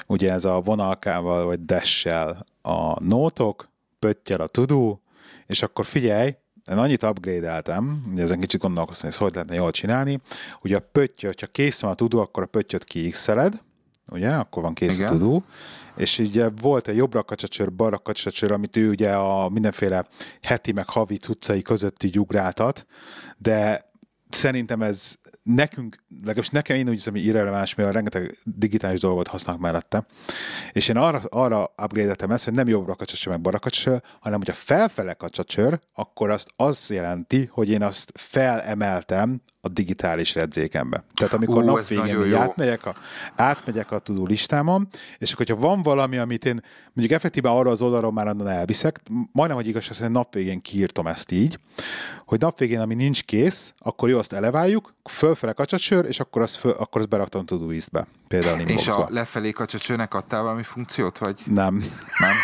Ugye ez a vonalkával vagy dessel a nótok, pöttyel a tudó, és akkor figyelj, én annyit upgrade-eltem, ugye ezen kicsit gondolkoztam, hogy ezt hogy lehetne jól csinálni. Ugye a pöttyö, hogyha kész van a tudó, akkor a pöttyöt kiixeled, ugye, akkor van kész Igen. a tudó, és ugye volt egy jobbra kacsacsör, balra kacsacsör, amit ő ugye a mindenféle heti meg havi cuccai közötti gyugráltat, de szerintem ez nekünk, legalábbis nekem én úgy hiszem, hogy irreleváns, mivel rengeteg digitális dolgot használnak mellette. És én arra, arra upgrade ezt, hogy nem jobbra kacsacsör, meg balra kacsacsör, hanem hogyha felfele kacsacsör, akkor azt az jelenti, hogy én azt felemeltem a digitális redzékembe. Tehát amikor nap végén átmegyek a, átmegyek a tudó listámon, és akkor, hogyha van valami, amit én mondjuk effektíve arra az oldalról már onnan elviszek, majdnem, hogy igaz, hogy nap végén kiírtam ezt így, hogy nap végén, ami nincs kész, akkor jó, azt eleváljuk, fölfele kacsacsör, és akkor azt, föl, akkor azt beraktam tudó ízbe. Például És a lefelé kacsacsőnek adtál valami funkciót, vagy? Nem. Nem?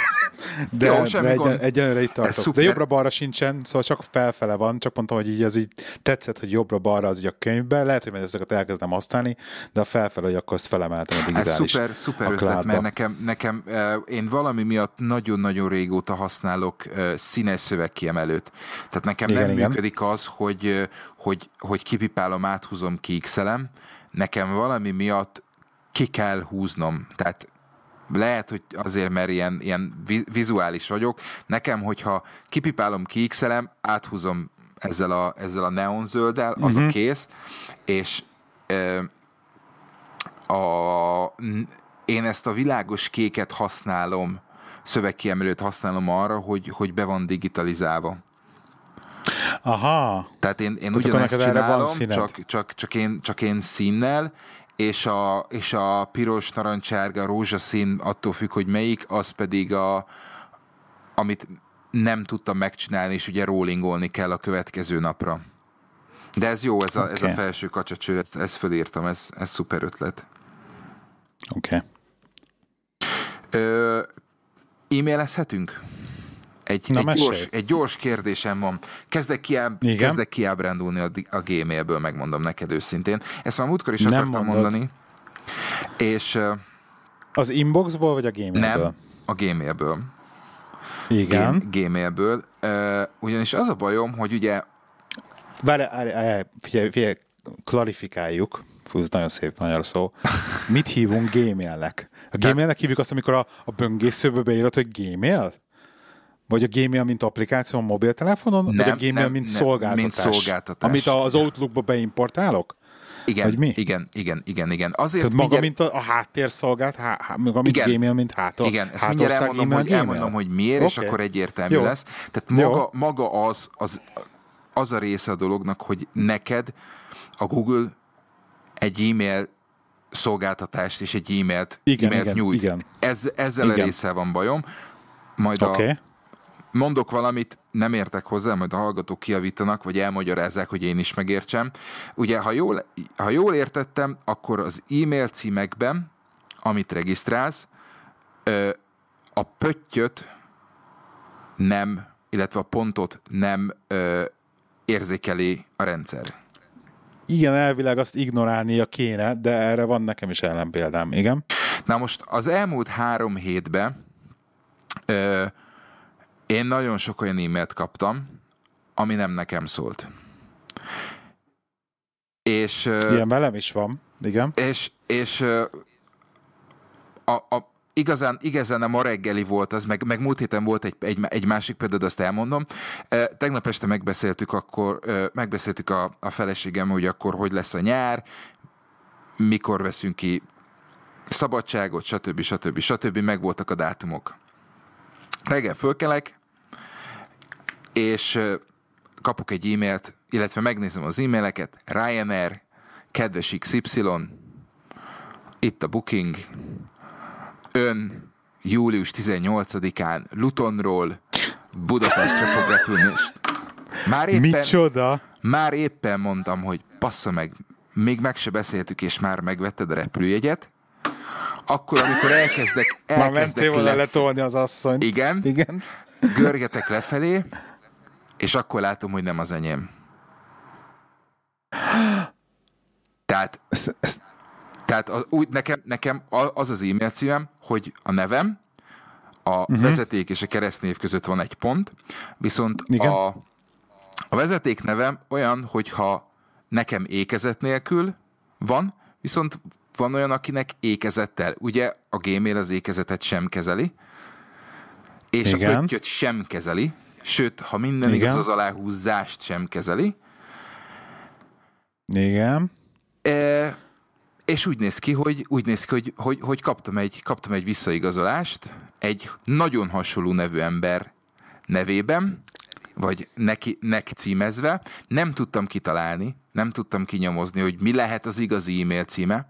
De, Jó, de egyen, egyenlőre itt tartok. De jobbra-balra sincsen, szóval csak felfele van, csak mondtam, hogy így az így tetszett, hogy jobbra-balra az így a könyvben, lehet, hogy majd ezeket elkezdem használni, de a felfele, hogy akkor azt felemeltem a digitális Ez szuper, szuper ötlet, mert nekem, nekem én valami miatt nagyon-nagyon régóta használok színes szövegkiemelőt. Tehát nekem igen, nem igen. működik az, hogy, hogy, hogy kipipálom, áthúzom, kiixelem. Nekem valami miatt ki kell húznom. Tehát lehet, hogy azért, mert ilyen, ilyen vizuális vagyok. Nekem, hogyha kipipálom, kiixelem, áthúzom ezzel a, ezzel a neonzölddel, az uh-huh. a mhm. kész, és e, a, én ezt a világos kéket használom, szövegkiemelőt használom arra, hogy, hogy be van digitalizálva. Aha. Tehát én, én ugyanezt csinálom, csak, csak, csak, én, csak én színnel, és a, és a piros, narancsárga, rózsaszín, attól függ, hogy melyik, az pedig a, amit nem tudtam megcsinálni, és ugye rollingolni kell a következő napra. De ez jó, ez a, okay. ez a felső kacsacsőr, ezt, ezt fölírtam, ez, ez szuper ötlet. Oké. Okay. E-mailezhetünk? Egy, Na, egy, gyors, egy gyors kérdésem van. Kezdek, kiáb, kezdek kiábrándulni a, a Gmailből, megmondom neked őszintén. Ezt már múltkor is Nem akartam mondod. mondani. És... Az inboxból, vagy a Gmailből? Nem, a Gmailből. Igen. Gmailből. Uh, ugyanis az a bajom, hogy ugye... Várj, figyelj, figyelj, klarifikáljuk. Fú, ez nagyon szép magyar szó. Mit hívunk Gmailnek? A Gmailnek hívjuk azt, amikor a, a böngészőbe beírod, hogy Gmail? Vagy a Gmail, mint applikáció a mobiltelefonon, nem, vagy a Gmail, nem, mint, nem, szolgáltatás, mint szolgáltatás. Amit az Outlookba beimportálok? Igen, Vagy mi? igen, igen, igen, igen. Azért Tehát maga, mindjárt... mint a, a háttérszolgált, há, há, maga, mint igen, Gmail, mint hát, Igen, ezt mindjárt elmondom, hogy, elmondom, hogy miért, okay. és akkor egyértelmű Jó. lesz. Tehát maga, maga az, az, az a része a dolognak, hogy neked a Google egy e-mail szolgáltatást és egy e-mailt, igen, e-mailt igen, nyújt. Igen. Ez, ezzel igen. a résszel van bajom. Majd okay. a mondok valamit, nem értek hozzá, majd a hallgatók kiavítanak, vagy elmagyarázzák, hogy én is megértsem. Ugye, ha jól, ha jól értettem, akkor az e-mail címekben, amit regisztrálsz, a pöttyöt nem, illetve a pontot nem érzékeli a rendszer. Igen, elvileg azt ignorálnia kéne, de erre van nekem is ellenpéldám, igen. Na most az elmúlt három hétben én nagyon sok olyan e-mailt kaptam, ami nem nekem szólt. És, Ilyen velem is van, igen. És, és a, a, igazán, igazán a ma reggeli volt az, meg, meg múlt héten volt egy, egy, egy másik például, azt elmondom. Tegnap este megbeszéltük akkor, megbeszéltük a, a feleségem, hogy akkor hogy lesz a nyár, mikor veszünk ki szabadságot, stb. stb. stb. Meg voltak a dátumok. Reggel fölkelek, és kapok egy e-mailt, illetve megnézem az e-maileket, Ryanair, kedves XY, itt a booking, ön július 18-án Lutonról Budapestre fog repülni. Már éppen, Micsoda? Már éppen mondtam, hogy passza meg, még meg se beszéltük, és már megvetted a repülőjegyet. Akkor, amikor elkezdek, elkezdek Már mentél volna lef... letolni az asszonyt. Igen. Igen. Görgetek lefelé, és akkor látom, hogy nem az enyém. Tehát, ezt, ezt... tehát az, úgy, nekem, nekem az az e-mail címem, hogy a nevem, a uh-huh. vezeték és a keresztnév között van egy pont, viszont Igen. a, a vezeték nevem olyan, hogyha nekem ékezet nélkül van, viszont van olyan, akinek ékezettel. Ugye a Gmail az ékezetet sem kezeli, és Igen. a pöttyöt sem kezeli, sőt, ha minden Igen. igaz, az aláhúzást sem kezeli. Igen. E, és úgy néz ki, hogy, úgy néz ki, hogy, hogy, hogy kaptam, egy, kaptam egy visszaigazolást egy nagyon hasonló nevű ember nevében, vagy neki, neki címezve. Nem tudtam kitalálni, nem tudtam kinyomozni, hogy mi lehet az igazi e-mail címe,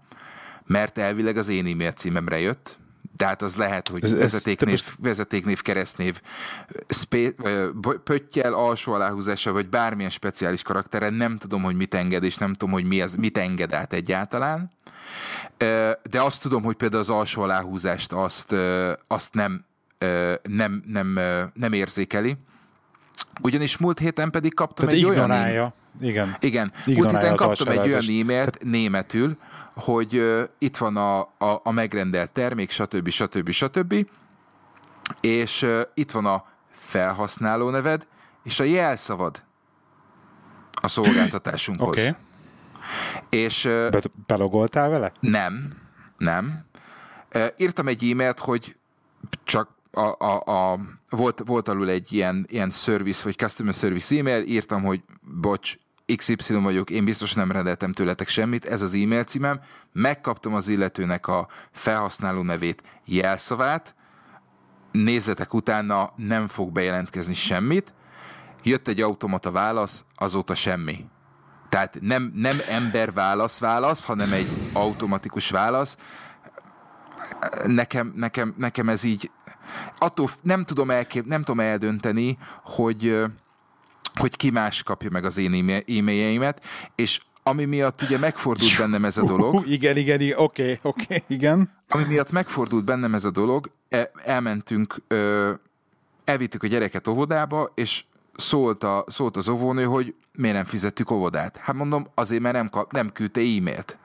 mert elvileg az én e-mail címemre jött, tehát az lehet, hogy ez, vezetéknév, most... vezetéknév, keresztnév, spé, pöttyel, alsó aláhúzása, vagy bármilyen speciális karaktere, nem tudom, hogy mit enged, és nem tudom, hogy mi az, mit enged át egyáltalán. De azt tudom, hogy például az alsó aláhúzást azt, azt nem, nem, nem, nem érzékeli. Ugyanis múlt héten pedig kaptam Tehát egy ignorálja. olyan... Igen. Igen. Múlt héten kaptam egy olyan e-mailt Tehát... németül, hogy uh, itt van a, a, a megrendelt termék, stb. stb. stb. És uh, itt van a felhasználó neved, és a jelszavad a szolgáltatásunkhoz. Oké. Okay. És... Uh, Be, belogoltál vele? Nem, nem. Uh, írtam egy e-mailt, hogy csak a, a, a, volt, volt alul egy ilyen, ilyen service, vagy customer service e-mail, írtam, hogy bocs, XY vagyok, én biztos nem rendeltem tőletek semmit, ez az e-mail címem, megkaptam az illetőnek a felhasználó nevét, jelszavát, nézzetek utána, nem fog bejelentkezni semmit, jött egy automata válasz, azóta semmi. Tehát nem, nem ember válasz válasz, hanem egy automatikus válasz. Nekem, nekem, nekem ez így, attól nem tudom, elkép, nem tudom eldönteni, hogy hogy ki más kapja meg az én e-mailjeimet, és ami miatt ugye megfordult bennem ez a dolog. Uh, igen, igen, oké, oké, okay, okay, igen. Ami miatt megfordult bennem ez a dolog, e, elmentünk, elvittük a gyereket óvodába, és szólt, a, szólt az óvónő, hogy miért nem fizettük óvodát. Hát mondom, azért, mert nem, kap, nem küldte e-mailt.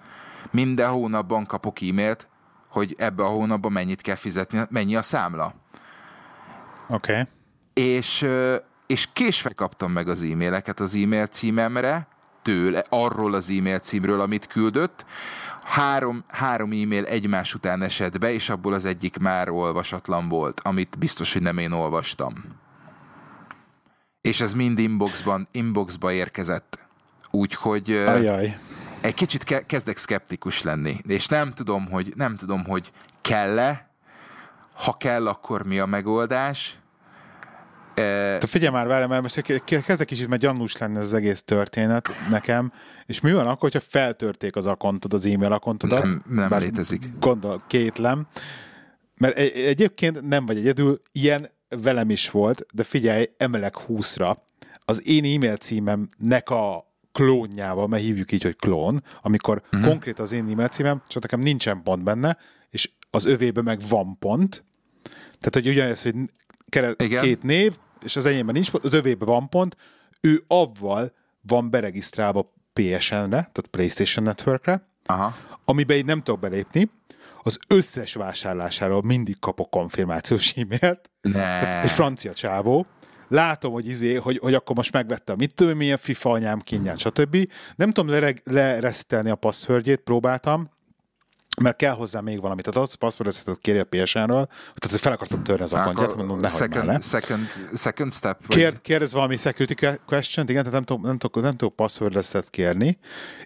Minden hónapban kapok e-mailt, hogy ebbe a hónapban mennyit kell fizetni, mennyi a számla. Oké. Okay. És és késve kaptam meg az e-maileket az e-mail címemre, tőle, arról az e-mail címről, amit küldött. Három, három e-mail egymás után esett be, és abból az egyik már olvasatlan volt, amit biztos, hogy nem én olvastam. És ez mind inboxban, inboxba érkezett. Úgyhogy Ajaj. Egy kicsit ke- kezdek szkeptikus lenni, és nem tudom, hogy, nem tudom, hogy kell-e, ha kell, akkor mi a megoldás, te figyelj már, várj, mert most kezdek kicsit, mert gyanús lenne ez az egész történet nekem, és mi van akkor, hogyha feltörték az akontod, az e-mail akontodat? Nem, nem bár létezik. Gondol, kétlem. Mert egyébként nem vagy egyedül, ilyen velem is volt, de figyelj, emelek 20-ra. Az én e-mail címemnek a klónjával, mert hívjuk így, hogy klón, amikor uh-huh. konkrét az én e-mail címem, csak nekem nincsen pont benne, és az övébe meg van pont. Tehát, hogy ugyanez, hogy kere, két név, és az enyémben nincs pont, az övében van pont, ő avval van beregisztrálva PSN-re, tehát PlayStation Networkre, Aha. amiben így nem tudok belépni, az összes vásárlásáról mindig kapok konfirmációs e-mailt. Ne. Egy francia csávó. Látom, hogy izé, hogy, hogy akkor most megvettem mit tudom, milyen FIFA anyám kínját, stb. Nem tudom leresztelni a passzfördjét, próbáltam, mert kell hozzá még valamit. Tehát az password kéri a PSN-ről, tehát fel akartam törni az akantját, mondom, ne second, le. Second, second step. Kér, kérdez valami security question igen, tehát nem tudok, nem tudok, nem tudok password kérni.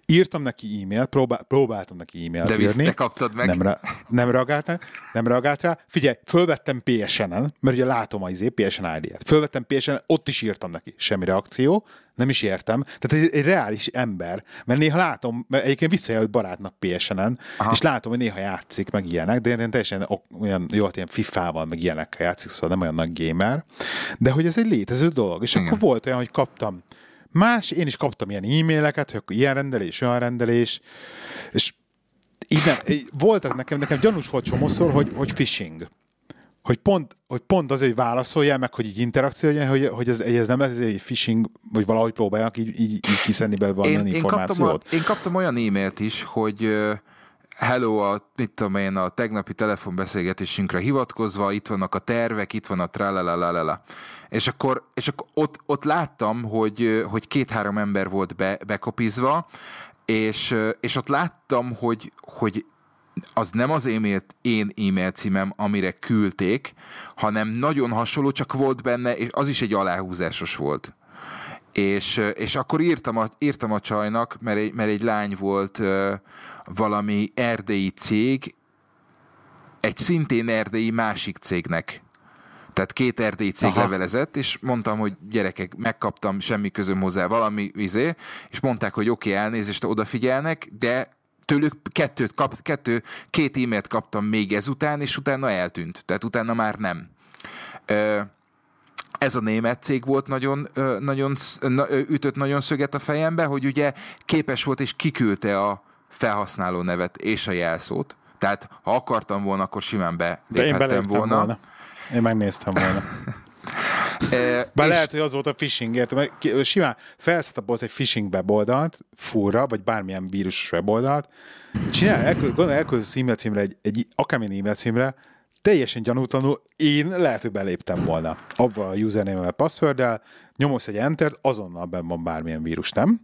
Írtam neki e-mail, próbál, próbáltam neki e-mailt De írni. De kaptad meg. Nem, nem, reagált, nem reagált rá. Figyelj, fölvettem PSN-en, mert ugye látom az PSN ID-et. Fölvettem PSN-en, ott is írtam neki. Semmi reakció. Nem is értem. Tehát egy, egy reális ember, mert néha látom, mert egyébként visszajött barátnak PSN-en, Aha. és látom, hogy néha játszik, meg ilyenek, de én teljesen olyan, jó, ilyen FIFA-val, meg ilyenekkel játszik, szóval nem olyan nagy gamer, de hogy ez egy létező dolog. És Igen. akkor volt olyan, hogy kaptam más, én is kaptam ilyen e-maileket, hogy ilyen rendelés, olyan rendelés, és így nem, voltak nekem, nekem gyanús volt csomószor, hogy, hogy phishing hogy pont, hogy pont azért, hogy válaszoljál meg, hogy így interakció legyen, hogy, hogy ez, ez nem ez egy phishing, vagy valahogy próbálják így, így, így kiszedni belőle valamilyen információt. Én kaptam, a, én kaptam olyan e-mailt is, hogy hello, a, mit tudom én, a tegnapi telefonbeszélgetésünkre hivatkozva, itt vannak a tervek, itt van a tralalalala. És akkor, és akkor ott, ott láttam, hogy, hogy két-három ember volt be, bekopizva, és, és ott láttam, hogy, hogy az nem az e-mail, én e-mail címem, amire küldték, hanem nagyon hasonló, csak volt benne, és az is egy aláhúzásos volt. És, és akkor írtam a, írtam a csajnak, mert egy, mert egy lány volt valami erdélyi cég, egy szintén erdélyi másik cégnek tehát két erdélyi cég Aha. levelezett, és mondtam, hogy gyerekek, megkaptam, semmi közöm hozzá, valami vizé, és mondták, hogy oké, okay, elnézést, odafigyelnek, de tőlük kettőt kap, kettő, két e-mailt kaptam még ezután, és utána eltűnt. Tehát utána már nem. Ez a német cég volt nagyon, nagyon ütött nagyon szöget a fejembe, hogy ugye képes volt és kiküldte a felhasználó nevet és a jelszót. Tehát ha akartam volna, akkor simán beléphettem volna. volna. Én megnéztem volna. Bár és... lehet, hogy az volt a phishing, mert simán felszetabolsz egy phishing weboldalt, furra, vagy bármilyen vírusos weboldalt, csinál, elküld, elküldesz e-mail címre, egy, egy akármilyen e-mail címre, teljesen gyanútlanul én lehet, hogy beléptem volna. Abba a username-vel, passworddel, nyomolsz egy entert, azonnal benn van bármilyen vírus, nem?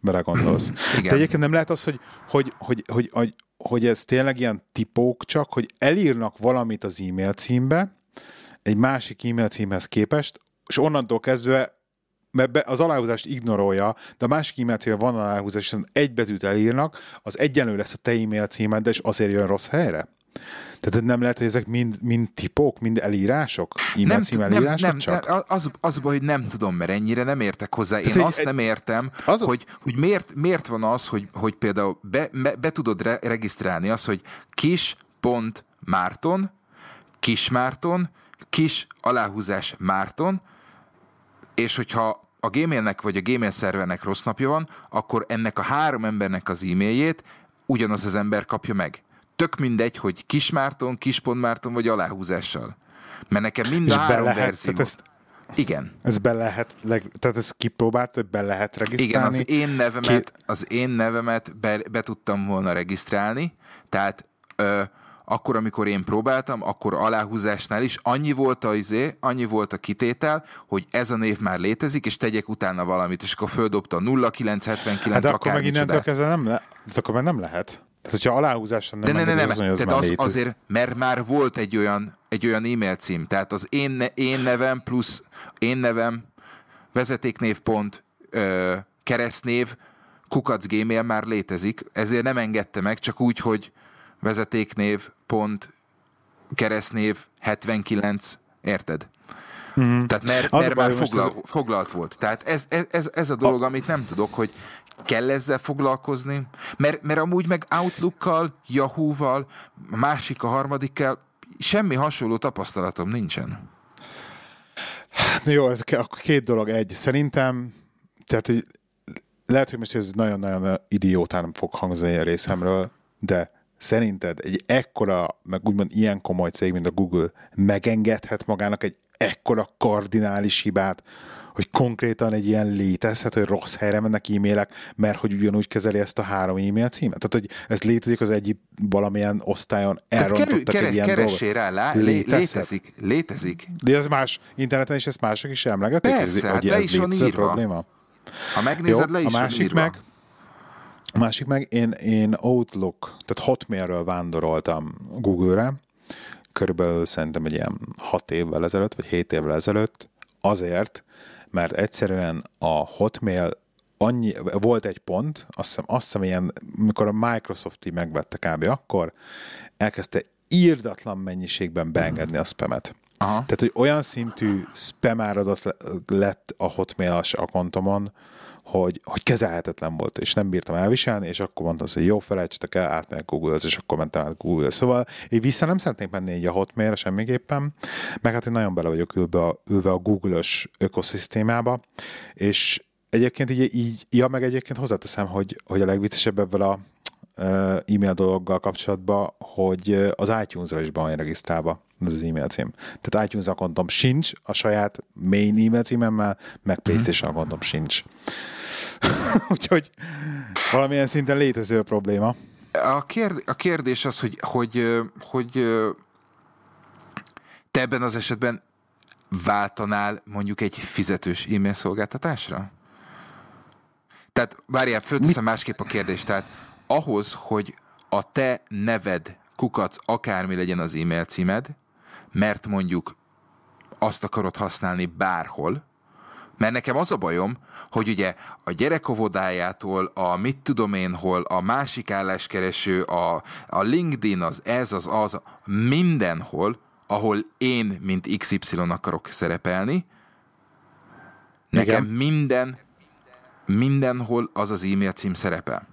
Bele gondolsz. De egyébként nem lehet az, hogy, hogy, hogy, hogy, hogy, hogy ez tényleg ilyen tipók csak, hogy elírnak valamit az e-mail címbe, egy másik e-mail címhez képest, és onnantól kezdve mert be, az aláhúzást ignorolja, de a másik e-mail címben van aláhúzás, és egy betűt elírnak, az egyenlő lesz a te e-mail címed, és azért jön rossz helyre? Tehát nem lehet, hogy ezek mind, mind tipok, mind elírások? E-mail cím elírások nem, nem, csak? Nem, az, az baj, hogy nem tudom, mert ennyire nem értek hozzá. Én Tehát, azt egy, nem értem, az hogy, hogy miért, miért van az, hogy, hogy például be, be, be tudod re, regisztrálni azt, hogy kis pont Márton, kis Márton, kis aláhúzás Márton, és hogyha a Gmailnek vagy a Gmail szervernek rossz napja van, akkor ennek a három embernek az e-mailjét ugyanaz az ember kapja meg. Tök mindegy, hogy kis Márton, kis pont Márton vagy aláhúzással. Mert nekem mind a három lehet, verzió... Ezt, igen. Ez be lehet, tehát ez kipróbált, hogy be lehet regisztrálni? Igen, az én nevemet, Ki... az én nevemet be, be tudtam volna regisztrálni, tehát ö, akkor, amikor én próbáltam, akkor aláhúzásnál is annyi volt a izé, annyi volt a kitétel, hogy ez a név már létezik, és tegyek utána valamit, és akkor földobta 0979 hát de akkor meg innentől kezdve nem, le, akkor meg nem lehet. Tehát, hogyha aláhúzásra nem de ne, ne, nem, az, tehát az, azért, mert már volt egy olyan, egy olyan e-mail cím, tehát az én, ne, én nevem plusz én nevem, vezetéknév pont, ö, keresztnév, kukacgmail már létezik, ezért nem engedte meg, csak úgy, hogy vezetéknév, pont, keresztnév, 79, érted? Mm. Tehát mert, mert már foglal, ez... foglalt volt. Tehát ez, ez, ez a dolog, a... amit nem tudok, hogy kell ezzel foglalkozni, mert, mert amúgy meg Outlookkal, Yahoo-val, a másik, a harmadikkel semmi hasonló tapasztalatom nincsen. Na jó, ez akkor két dolog. Egy, szerintem, tehát, hogy lehet, hogy most ez nagyon-nagyon idiótán fog hangzni a részemről, de szerinted egy ekkora, meg úgymond ilyen komoly cég, mint a Google megengedhet magának egy ekkora kardinális hibát, hogy konkrétan egy ilyen létezhet, hogy rossz helyre mennek e-mailek, mert hogy ugyanúgy kezeli ezt a három e-mail címet? Tehát, hogy ez létezik az egyik valamilyen osztályon elrontottak kerül, egy ilyen keresé rá, lá, létezik, létezik. De az más interneten is ezt mások is emlegetik? Persze, hogy hát ez létező probléma? Ha megnézed, Jó, le is a másik meg, a másik meg, én, én Outlook, tehát Hotmailről vándoroltam Google-re, körülbelül szerintem egy ilyen 6 évvel ezelőtt, vagy 7 évvel ezelőtt, azért, mert egyszerűen a Hotmail annyi, volt egy pont, azt hiszem, azt hiszem ilyen, mikor a Microsoft megvette kb. akkor, elkezdte írdatlan mennyiségben beengedni a spamet. Aha. Tehát, hogy olyan szintű spam áradat lett a hotmail a kontomon, hogy, hogy kezelhetetlen volt, és nem bírtam elviselni, és akkor mondtam, hogy jó, felejtsetek el, átmegyek google és akkor mentem át Google. Szóval én vissza nem szeretnék menni így a hotmail semmiképpen, meg hát én nagyon bele vagyok ülve a, ülve a Google-ös ökoszisztémába, és egyébként így, így, ja, meg egyébként hozzáteszem, hogy, hogy a legviccesebb ebből a e-mail dologgal kapcsolatban, hogy az iTunes-ra is be van regisztrálva ez az e-mail cím. Tehát iTunes akontom sincs, a saját main e-mail címemmel, meg mhm. PlayStation akontom sincs. Úgyhogy valamilyen szinten létező probléma. A, kérd, a kérdés az, hogy, hogy, hogy te ebben az esetben váltanál mondjuk egy fizetős e-mail szolgáltatásra? Tehát várjál, fölteszem másképp a kérdést. Tehát ahhoz, hogy a te neved, kukac, akármi legyen az e-mail címed, mert mondjuk azt akarod használni bárhol, mert nekem az a bajom, hogy ugye a gyerekovodájától, a mit tudom én hol, a másik álláskereső, a, a LinkedIn, az ez, az az, mindenhol, ahol én, mint XY akarok szerepelni, nekem Igen. minden, mindenhol az az e-mail cím szerepel.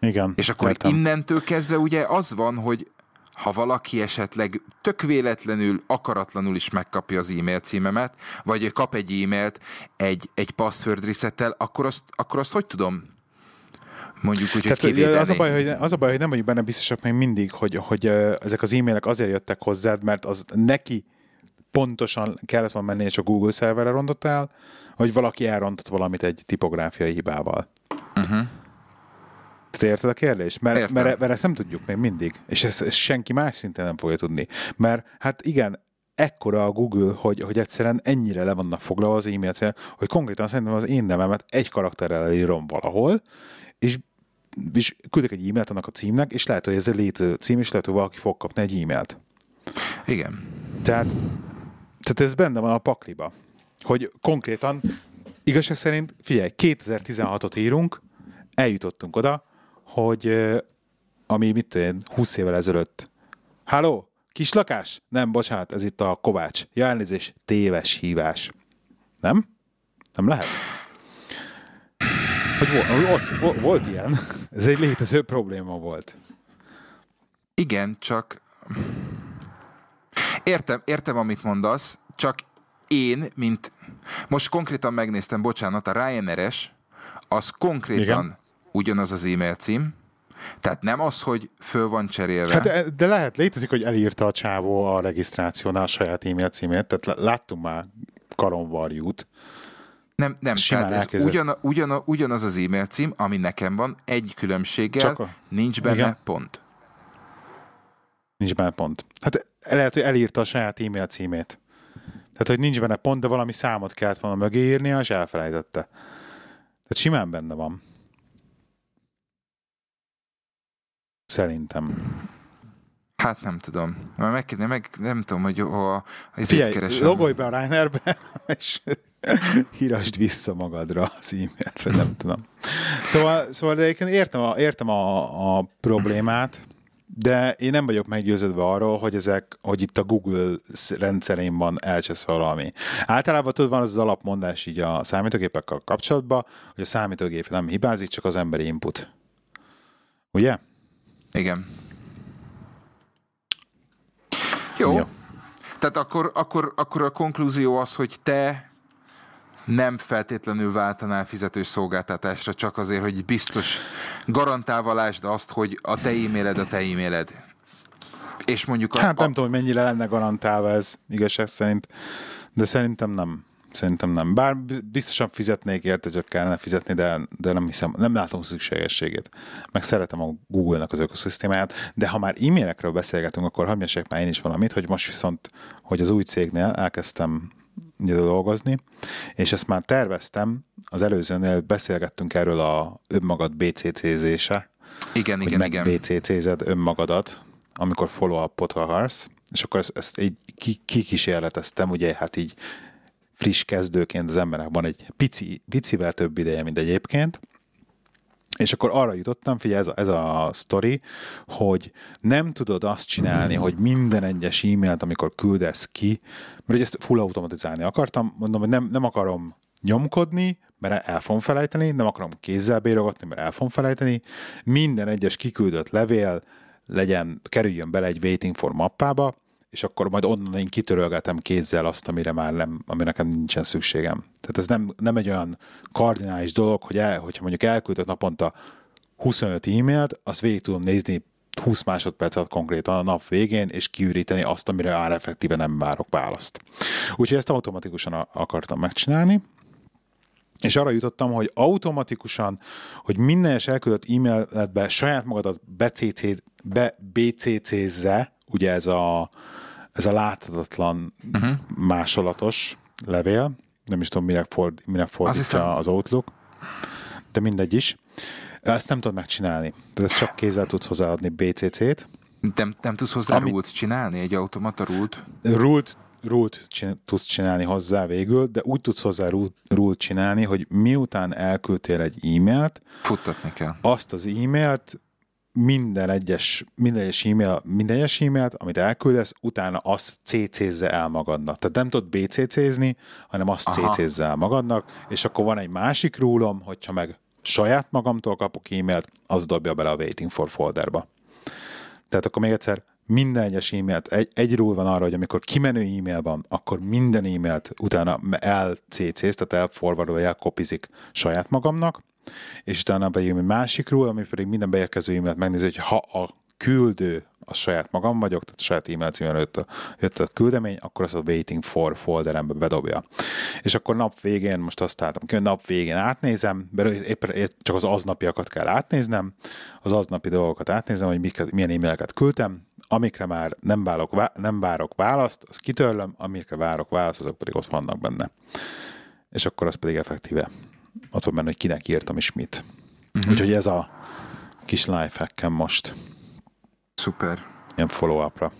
Igen. És akkor értem. innentől kezdve ugye az van, hogy ha valaki esetleg tök véletlenül, akaratlanul is megkapja az e-mail címemet, vagy kap egy e-mailt egy, egy password resettel, akkor azt, akkor azt hogy tudom mondjuk úgy, Tehát, hogy az, a baj, hogy, az a baj, hogy nem vagyunk benne biztosak még mindig, hogy, hogy ezek az e-mailek azért jöttek hozzád, mert az neki pontosan kellett volna menni, és a Google szerverre rontott el, hogy valaki elrontott valamit egy tipográfiai hibával. Uh-huh. Te érted a kérdést? Mert, mert, mert ezt nem tudjuk még mindig, és ezt, ezt senki más szinten nem fogja tudni. Mert hát igen, ekkora a Google, hogy, hogy egyszerűen ennyire le vannak foglalva az e-mail cél, hogy konkrétan szerintem az én nevemet egy karakterrel írom valahol, és, és küldök egy e-mailt annak a címnek, és lehet, hogy ez egy létező cím, és lehet, hogy valaki fog kapni egy e-mailt. Igen. Tehát, tehát ez benne van a pakliba. Hogy konkrétan, igazság szerint, figyelj, 2016-ot írunk, eljutottunk oda, hogy ami mit én, 20 évvel ezelőtt. Halló, kis lakás? Nem, bocsánat, ez itt a Kovács. Ja, elnézés, téves hívás. Nem? Nem lehet? Hogy volt, volt, volt ilyen. Ez egy létező probléma volt. Igen, csak értem, értem, amit mondasz, csak én, mint most konkrétan megnéztem, bocsánat, a Ryanair-es, az konkrétan Igen ugyanaz az e-mail cím, tehát nem az, hogy föl van cserélve. Hát, de lehet, létezik, hogy elírta a csávó a regisztrációnál a saját e-mail címét, tehát láttunk már karonvarjút. Nem, nem, Simán tehát ez ugyan, ugyan, ugyanaz az e-mail cím, ami nekem van, egy különbséggel, Csak a... nincs benne Igen. pont. Nincs benne pont. Hát lehet, hogy elírta a saját e-mail címét. Tehát, hogy nincs benne pont, de valami számot kellett volna mögé írnia, és elfelejtette. Tehát simán benne van. Szerintem. Hát nem tudom. Meg, meg nem tudom, hogy a, az Figyelj, keresem. logolj be a Reinerbe, és hírasd vissza magadra az e-mailt, vagy nem tudom. Szóval, szóval de egyébként értem, a, értem a, a problémát, de én nem vagyok meggyőződve arról, hogy ezek, hogy itt a Google rendszerén van elcseszve valami. Általában tudod, van az, az alapmondás így a számítógépekkel kapcsolatban, hogy a számítógép nem hibázik, csak az emberi input. Ugye? Igen. Jó. Ja. Tehát akkor, akkor, akkor a konklúzió az, hogy te nem feltétlenül váltanál fizetős szolgáltatásra, csak azért, hogy biztos garantálva lásd azt, hogy a te e-mailed a te e-mailed. És mondjuk a, Hát nem a... tudom, hogy mennyire lenne garantálva ez igazság szerint, de szerintem nem. Szerintem nem. Bár biztosan fizetnék érte, hogy kellene fizetni, de, de nem hiszem, nem látom szükségességét. Meg szeretem a Google-nak az ökoszisztémáját, de ha már e-mailekről beszélgetünk, akkor hagyj már én is valamit, hogy most viszont, hogy az új cégnél elkezdtem ugye, dolgozni, és ezt már terveztem, az előzőnél beszélgettünk erről a önmagad BCC-zése. Igen, igen, igen. BCC-zed önmagadat, amikor follow-upot akarsz, és akkor ezt, ezt így kikísérleteztem, ugye hát így friss kezdőként az embernek van egy pici, picivel több ideje, mint egyébként, És akkor arra jutottam, figyelj, ez a, ez a sztori, hogy nem tudod azt csinálni, hogy minden egyes e-mailt, amikor küldesz ki, mert ezt full automatizálni akartam, mondom, hogy nem, nem akarom nyomkodni, mert el fogom felejteni, nem akarom kézzel bérogatni, mert el fogom felejteni. Minden egyes kiküldött levél legyen, kerüljön bele egy waiting for mappába, és akkor majd onnan én kitörölgetem kézzel azt, amire már nem, amire nekem nincsen szükségem. Tehát ez nem, nem egy olyan kardinális dolog, hogy el, hogyha mondjuk elküldök naponta 25 e-mailt, azt végig tudom nézni 20 másodpercet konkrétan a nap végén, és kiüríteni azt, amire már effektíve nem várok választ. Úgyhogy ezt automatikusan akartam megcsinálni, és arra jutottam, hogy automatikusan, hogy minden es elküldött e-mailetbe saját magadat be BCC-zze, ugye ez a, ez a láthatatlan uh-huh. másolatos levél, nem is tudom, mire, ford, mire fordítja az Outlook, de mindegy is. Ezt nem tudod megcsinálni. Tehát ezt csak kézzel tudsz hozzáadni BCC-t. Nem, nem tudsz hozzá Ami... rult csinálni, egy automata rult? Rult rult csin- tudsz csinálni hozzá végül, de úgy tudsz hozzá rult csinálni, hogy miután elküldtél egy e-mailt, futtatni kell. Azt az e-mailt minden egyes, minden egyes, e-mail, minden egyes e-mailt, amit elküldesz, utána azt CC-zze el magadnak. Tehát nem tudod BCC-zni, hanem azt CC-zze el magadnak, és akkor van egy másik rúlom, hogyha meg saját magamtól kapok e-mailt, az dobja bele a waiting for folderba. Tehát akkor még egyszer minden egyes e-mailt, egy, egy rule van arra, hogy amikor kimenő e-mail van, akkor minden e-mailt utána elcc tehát elforward vagy elkopizik saját magamnak, és utána pedig egy másik rule, ami pedig minden beérkező e-mailt megnézi, hogy ha a küldő a saját magam vagyok, tehát a saját e-mail címen jött a, jött a küldemény, akkor azt a waiting for folderembe bedobja. És akkor nap végén, most azt találtam ki, nap végén átnézem, éppen csak az aznapiakat kell átnéznem, az aznapi dolgokat átnézem, hogy miket, milyen e-maileket küldtem, amikre már nem várok, nem várok választ, azt kitörlöm, amikre várok választ, azok pedig ott vannak benne. És akkor az pedig effektíve ott van benne, hogy kinek írtam is mit. Uh-huh. Úgyhogy ez a kis lifehack most. Szuper. Ilyen follow-upra.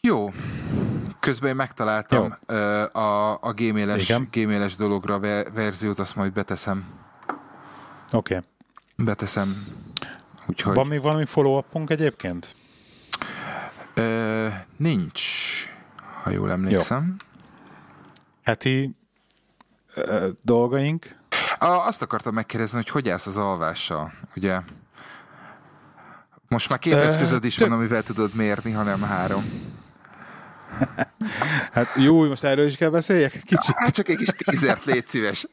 Jó. Közben én megtaláltam Jó. a, a gmail-es, gmail-es dologra verziót, azt majd beteszem. Oké. Okay. Beteszem. Úgyhogy... Van még valami follow-upunk egyébként? Ö, nincs, ha jól emlékszem. Jó. Heti ö, dolgaink? A, azt akartam megkérdezni, hogy hogy állsz az alvással, ugye? Most már két eszközöd is van, amivel tudod mérni, hanem három. Hát jó, most erről is kell beszéljek? Kicsit. Hát csak egy kis tízert, légy szíves.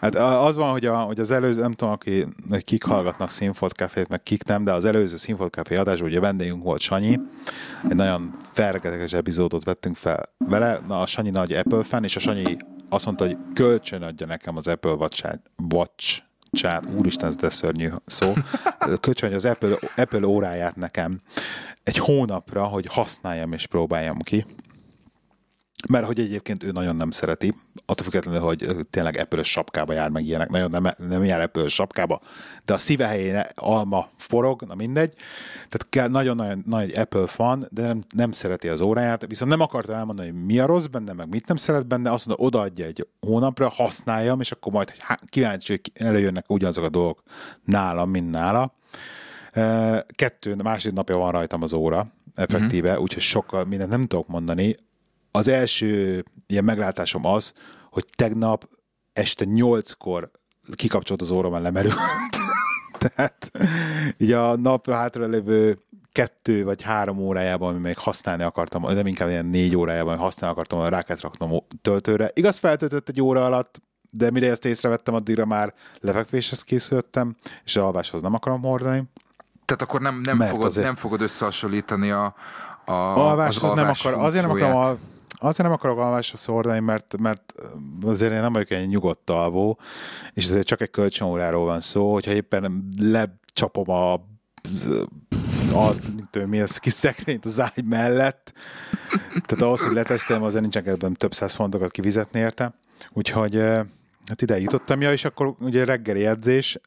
Hát az van, hogy, a, hogy az előző, nem tudom, aki, kik hallgatnak Színfolt Cafét, meg kik nem, de az előző Színfolt Café adásban ugye vendégünk volt Sanyi, egy nagyon fergeteges epizódot vettünk fel vele, na a Sanyi nagy Apple fan, és a Sanyi azt mondta, hogy kölcsön adja nekem az Apple Watch-át, Watch csát, úristen, ez de szörnyű szó, kölcsön, hogy az Apple, Apple óráját nekem egy hónapra, hogy használjam és próbáljam ki mert hogy egyébként ő nagyon nem szereti, attól függetlenül, hogy tényleg apple sapkába jár meg ilyenek, nagyon nem, nem jár apple sapkába, de a szíve helyén alma forog, na mindegy, tehát nagyon-nagyon nagy Apple fan, de nem, nem szereti az óráját, viszont nem akarta elmondani, hogy mi a rossz benne, meg mit nem szeret benne, azt mondta, odaadja egy hónapra, használjam, és akkor majd kíváncsi, hogy előjönnek ugyanazok a dolgok nálam, mint nála. Kettő, másik napja van rajtam az óra, effektíve, mm-hmm. úgyhogy sokkal mindent nem tudok mondani az első ilyen meglátásom az, hogy tegnap este nyolckor kikapcsolt az óra, lemerült. Tehát így a napra hátra lévő kettő vagy három órájában, ami még használni akartam, nem inkább ilyen négy órájában használni akartam, rá kellett raknom töltőre. Igaz, feltöltött egy óra alatt, de mire ezt észrevettem, addigra már lefekvéshez készültem, és az alváshoz nem akarom hordani. Tehát akkor nem, nem, fogod, azért... nem fogod összehasonlítani a, a, alvás, az, az nem akar, azért nem akarom a, Azért nem akarok alvásra szordani, mert, mert azért én nem vagyok egy nyugodt alvó, és azért csak egy kölcsönóráról van szó, hogyha éppen lecsapom a, a mint, mi ez, kis szekrényt az ágy mellett, tehát ahhoz, hogy leteszteljem, azért nincsen ebben több száz fontokat kivizetni érte. Úgyhogy hát ide jutottam, ja, és akkor ugye reggeli edzés,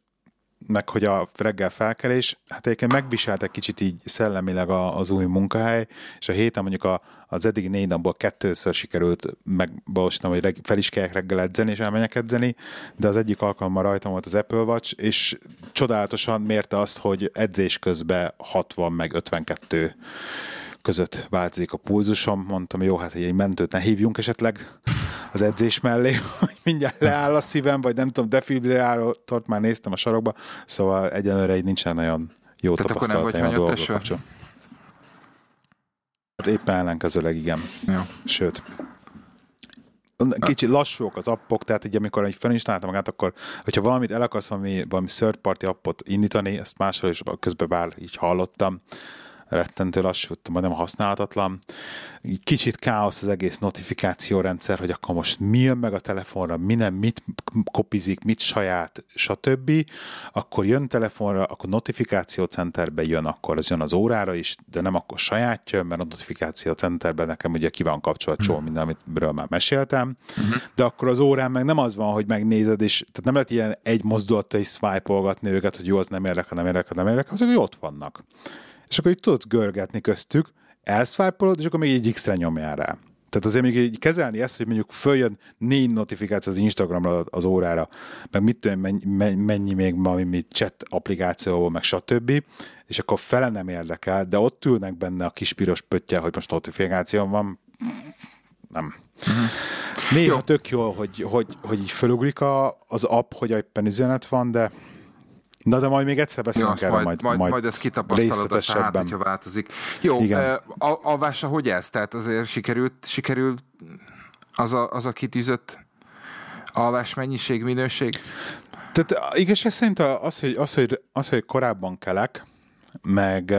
meg hogy a reggel felkelés, hát egyébként megviselt egy kicsit így szellemileg az új munkahely, és a héten mondjuk a, az eddig négy napból kettőször sikerült megvalósítanom, hogy fel is kell reggel edzeni, és elmenjek edzeni, de az egyik alkalommal rajtam volt az Apple Watch, és csodálatosan mérte azt, hogy edzés közben 60 meg 52 között változik a pulzusom. Mondtam, jó, hát egy mentőt ne hívjunk esetleg az edzés mellé, hogy mindjárt leáll a szívem, vagy nem tudom, defibrilátort már néztem a sarokba, szóval egyenlőre így nincsen nagyon jó Tehát tapasztalataim a dolgok kapcsolatban. Hát éppen ellenkezőleg igen. Jó. Sőt. Kicsi lassúak az appok, tehát így amikor egy felinstaláltam magát, akkor hogyha valamit el akarsz valami, valami third party appot indítani, ezt máshol is közben bár így hallottam, rettentő lassú, majdnem használhatatlan. Kicsit káosz az egész notifikációrendszer, hogy akkor most mi jön meg a telefonra, mi nem, mit kopizik, mit saját, stb. Akkor jön telefonra, akkor notifikációcenterbe jön, akkor az jön az órára is, de nem akkor sajátja, mert a notifikációcenterben nekem ugye ki van kapcsolat csomó minden, amiről már meséltem, uh-huh. de akkor az órán meg nem az van, hogy megnézed, és tehát nem lehet ilyen egy mozdulattal is swipe őket, hogy jó, az nem érdekel, nem érdekel, nem érdekel, azok, hogy ott vannak és akkor így tudsz görgetni köztük, elswipe és akkor még egy X-re nyomjál rá. Tehát azért még így kezelni ezt, hogy mondjuk följön négy notifikáció az Instagramra az órára, meg mit tudom, mennyi, mennyi még valami chat applikáció, meg stb. És akkor fele nem érdekel, de ott ülnek benne a kis piros pöttye, hogy most notifikáció van. Nem. Uh-huh. Néha jó. tök jó, hogy, hogy, hogy így fölugrik a, az app, hogy éppen üzenet van, de Na, de majd még egyszer beszélünk erről, majd, majd, majd, majd, majd ezt kitapasztalod a hát, hogyha változik. Jó, Igen. a, alvása hogy ez? Tehát azért sikerült, sikerült az a, az a kitűzött alvás mennyiség, minőség? Tehát igazság szerint az, hogy, az, hogy, az, hogy korábban kelek, meg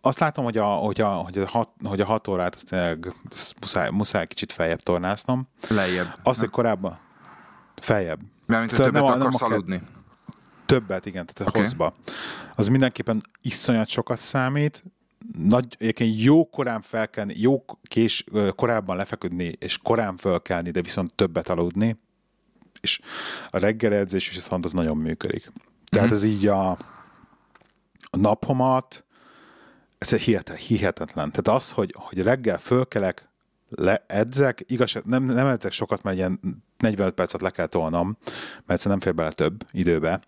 azt látom, hogy a, hogy a, hogy a, hat, hogy a hat órát azt tényleg muszáj, muszáj kicsit feljebb tornáznom. Lejjebb. Az, hogy korábban feljebb. Mert mint hogy többet nem, akarsz nem aludni. Többet, igen, tehát okay. hosszba. Az mindenképpen iszonyat sokat számít, nagy, egyébként jó korán felkelni, jó kés, korábban lefeküdni, és korán felkelni, de viszont többet aludni, és a reggeledzés viszont az nagyon működik. Tehát mm-hmm. ez így a, a napomat, ez hihetetlen, hihetetlen. Tehát az, hogy, hogy reggel fölkelek, leedzek, igaz, nem, nem edzek sokat, mert ilyen 45 percet le kell tolnom, mert nem fér bele több időbe,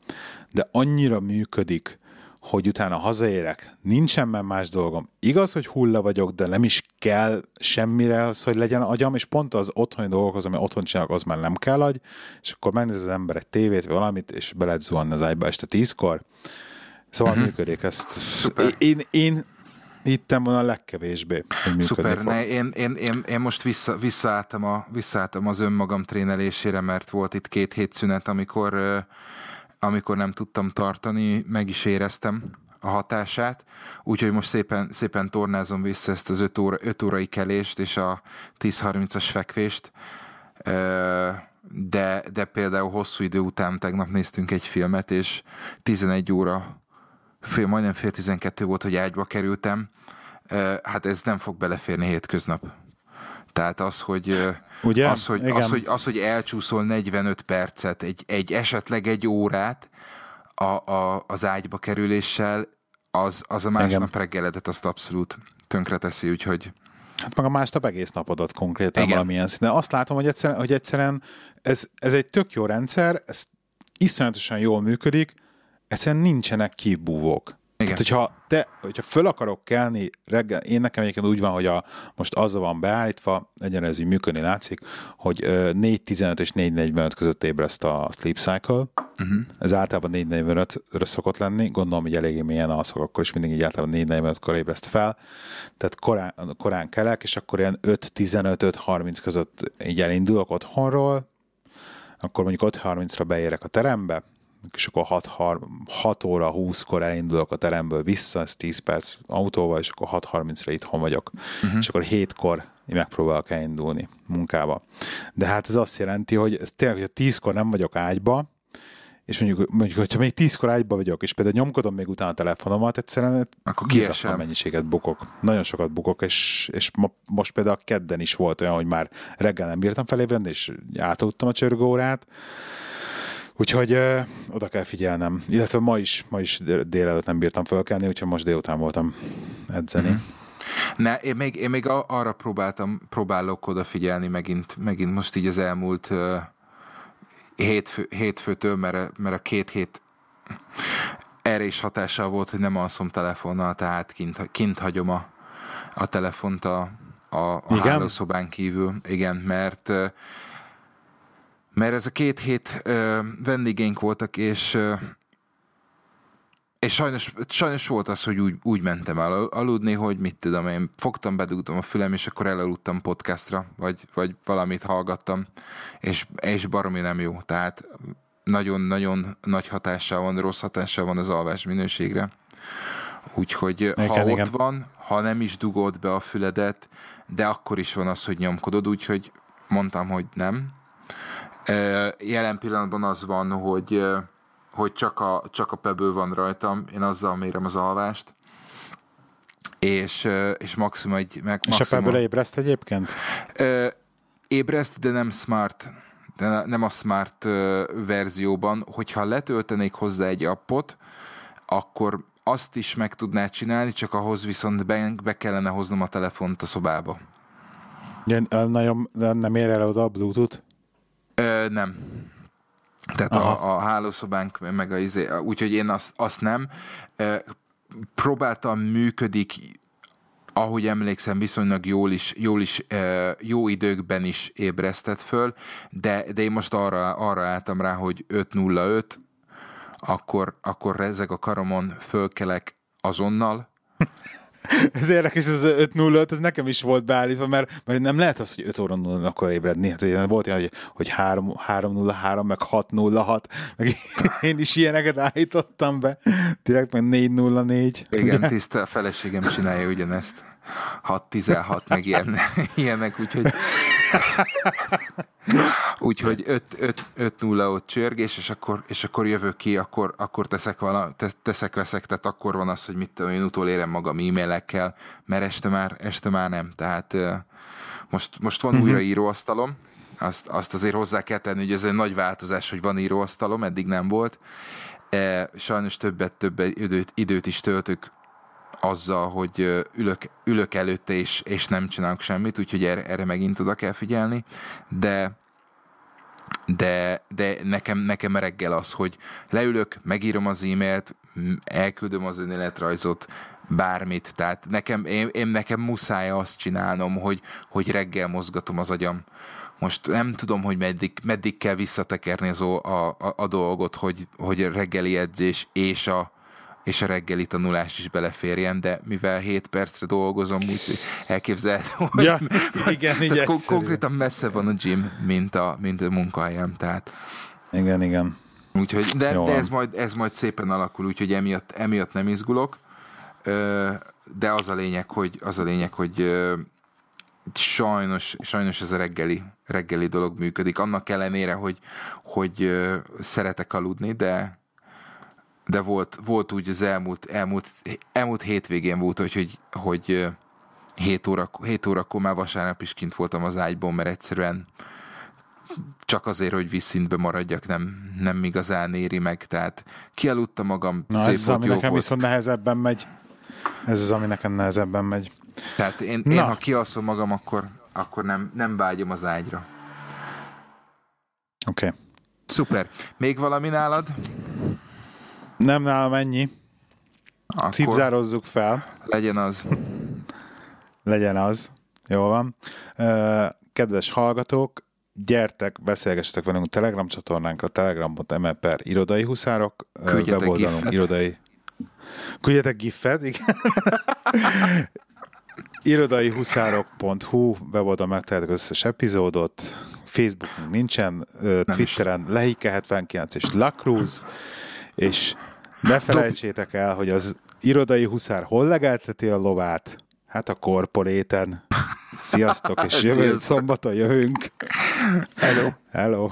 de annyira működik, hogy utána hazaérek, nincsen már más dolgom. Igaz, hogy hulla vagyok, de nem is kell semmire az, hogy legyen agyam, és pont az otthoni dolgok, az, ami otthon csinálok, az már nem kell agy, és akkor megnéz az ember egy tévét, vagy valamit, és be lehet zuhanni az ágyba este tízkor. Szóval uh-huh. működik ezt. Szuper. Én, én hittem volna a legkevésbé, hogy Szuper, ne, én, én, én, én, most vissza, visszaálltam, a, visszaálltam az önmagam trénelésére, mert volt itt két hét szünet, amikor, amikor nem tudtam tartani, meg is éreztem a hatását, úgyhogy most szépen, szépen tornázom vissza ezt az 5 óra, öt órai kelést és a 10-30-as fekvést, de, de például hosszú idő után tegnap néztünk egy filmet, és 11 óra fél, majdnem fél tizenkettő volt, hogy ágyba kerültem, hát ez nem fog beleférni hétköznap. Tehát az, hogy, Ugye? Az, hogy, az, hogy, az, hogy elcsúszol 45 percet, egy, egy esetleg egy órát a, a, az ágyba kerüléssel, az, az a másnap Igen. reggeledet azt abszolút tönkreteszi, úgyhogy... Hát meg a másnap egész napodat konkrétan Igen. valamilyen szinten. Azt látom, hogy egyszerűen, hogy egyszerűen ez, ez egy tök jó rendszer, ez iszonyatosan jól működik, egyszerűen nincsenek kibúvók. Igen. Tehát, hogyha, te, hogyha föl akarok kelni reggel, én nekem egyébként úgy van, hogy a, most az van beállítva, egyenre ez így működni látszik, hogy 4.15 és 4.45 között ébreszt a Sleep Cycle. Uh-huh. Ez általában 4.45-re szokott lenni, gondolom, hogy eléggé mélyen alszok, akkor is mindig így általában 4.45-kor ébreszt fel. Tehát korán, korán kelek, és akkor ilyen 5.15-5.30 között így elindulok otthonról, akkor mondjuk 5.30-ra beérek a terembe, és akkor 6, 6 óra 20-kor elindulok a teremből vissza, ez 10 perc autóval, és akkor 6.30-ra itthon vagyok. Uh-huh. És akkor 7-kor megpróbálok elindulni munkába. De hát ez azt jelenti, hogy ez tényleg, hogy a 10-kor nem vagyok ágyba, és mondjuk, mondjuk hogyha még tízkor ágyba vagyok, és például nyomkodom még utána a telefonomat, egyszerűen akkor kiesem. mennyiséget bukok. Nagyon sokat bukok, és, és ma, most például kedden is volt olyan, hogy már reggel nem bírtam felébredni, és átaludtam a csörgórát, Úgyhogy ö, oda kell figyelnem. Illetve ma is, ma is délelőtt nem bírtam fölkelni, úgyhogy most délután voltam edzeni. Mm-hmm. Ne, én még, én még arra próbáltam, próbálok odafigyelni megint, megint most így az elmúlt uh, hétfő, hétfőtől, mert, mert a két hét erre is hatással volt, hogy nem alszom telefonnal, tehát kint, kint hagyom a, a telefont a, a, a hálószobán kívül. Igen, mert mert ez a két hét uh, vendégeink voltak, és uh, és sajnos, sajnos volt az, hogy úgy, úgy mentem el aludni, hogy mit tudom én, fogtam, bedugtam a fülem, és akkor elaludtam podcastra, vagy, vagy valamit hallgattam, és, és baromi nem jó. Tehát nagyon-nagyon nagy hatással van, rossz hatással van az alvás minőségre. Úgyhogy igen, ha igen. ott van, ha nem is dugod be a füledet, de akkor is van az, hogy nyomkodod, úgyhogy mondtam, hogy nem. Jelen pillanatban az van, hogy hogy csak a, csak a peből van rajtam, én azzal mérem az alvást, és, és maximum egy... Meg, és maximum, a pebble ébreszt egyébként? Ébreszt, de nem smart, de nem a smart verzióban. Hogyha letöltenék hozzá egy appot, akkor azt is meg tudná csinálni, csak ahhoz viszont be, be kellene hoznom a telefont a szobába. Ja, nagyon, nem ér el oda a Bluetooth? Ö, nem. Tehát a, a hálószobánk, meg a izé, úgyhogy én azt, azt nem. Próbáltam, működik, ahogy emlékszem, viszonylag jól is, jól is jó időkben is ébresztett föl, de, de én most arra, arra álltam rá, hogy 505, akkor, akkor rezeg a karomon, fölkelek azonnal, ez érdekes, ez 5-0-5, ez nekem is volt beállítva, mert, mert nem lehet az, hogy 5 óra 0 akkor ébredni. Hát volt ilyen, hogy, hogy 3-0-3, meg 6-0-6, meg én is ilyeneket állítottam be. Direkt meg 4-0-4. Igen, tiszta a feleségem csinálja ugyanezt. 6-16, meg ilyen, ilyenek, úgyhogy úgyhogy 5-0 ott csörgés, és akkor, és akkor jövök ki, akkor, akkor teszek, vala, teszek, veszek, tehát akkor van az, hogy mit tudom, én utolérem magam e-mailekkel, mert este már, este már nem. Tehát most, most van uh-huh. újra íróasztalom, azt, azt azért hozzá kell tenni, hogy ez egy nagy változás, hogy van íróasztalom, eddig nem volt. Sajnos többet, többet időt, időt is töltök azzal, hogy ülök, ülök előtte és, és nem csinálok semmit, úgyhogy erre, erre megint oda kell figyelni, de de, de nekem, nekem reggel az, hogy leülök, megírom az e-mailt, elküldöm az önéletrajzot, bármit, tehát nekem, én, én nekem muszáj azt csinálnom, hogy, hogy reggel mozgatom az agyam. Most nem tudom, hogy meddig, meddig kell visszatekerni az a, a, a dolgot, hogy, hogy reggeli edzés és a, és a reggeli tanulás is beleférjen, de mivel 7 percre dolgozom, úgy elképzelhető, hogy ja, igen, így kon- konkrétan messze van a gym, mint a, mint a munkahelyem, tehát igen, igen. Úgyhogy, de, de ez, majd, ez majd szépen alakul, úgyhogy emiatt, emiatt nem izgulok, de az a lényeg, hogy, az a lényeg, hogy sajnos, sajnos ez a reggeli, reggeli dolog működik. Annak ellenére, hogy, hogy szeretek aludni, de, de volt, volt úgy az elmúlt, elmúlt, elmúlt hétvégén volt, hogy, hogy, hogy 7, óra, 7 órakor már vasárnap is kint voltam az ágyban, mert egyszerűen csak azért, hogy vízszintbe maradjak, nem, nem igazán éri meg, tehát kialudtam magam, Na, szép ez az, ami nekem volt. viszont nehezebben megy. Ez az, ami nekem nehezebben megy. Tehát én, én ha kialszom magam, akkor, akkor nem, nem vágyom az ágyra. Oké. Okay. Szuper. Még valami nálad? Nem nálam ennyi. Akkor Cipzározzuk fel. Legyen az. legyen az. Jó van. Kedves hallgatók, gyertek, beszélgessetek velünk a Telegram csatornánkra, telegram.me per irodai huszárok, Küldjetek weboldalunk gifet. irodai... Küldjetek gifet, igen. irodai huszárok.hu weboldal megtaláltok összes epizódot, Facebookon nincsen, Twitteren Lehike 79 és Lacruz, és ne felejtsétek el, hogy az irodai huszár hol legelteti a lovát? Hát a korporéten. Sziasztok, és jövő szombaton jövünk. Hello. Hello.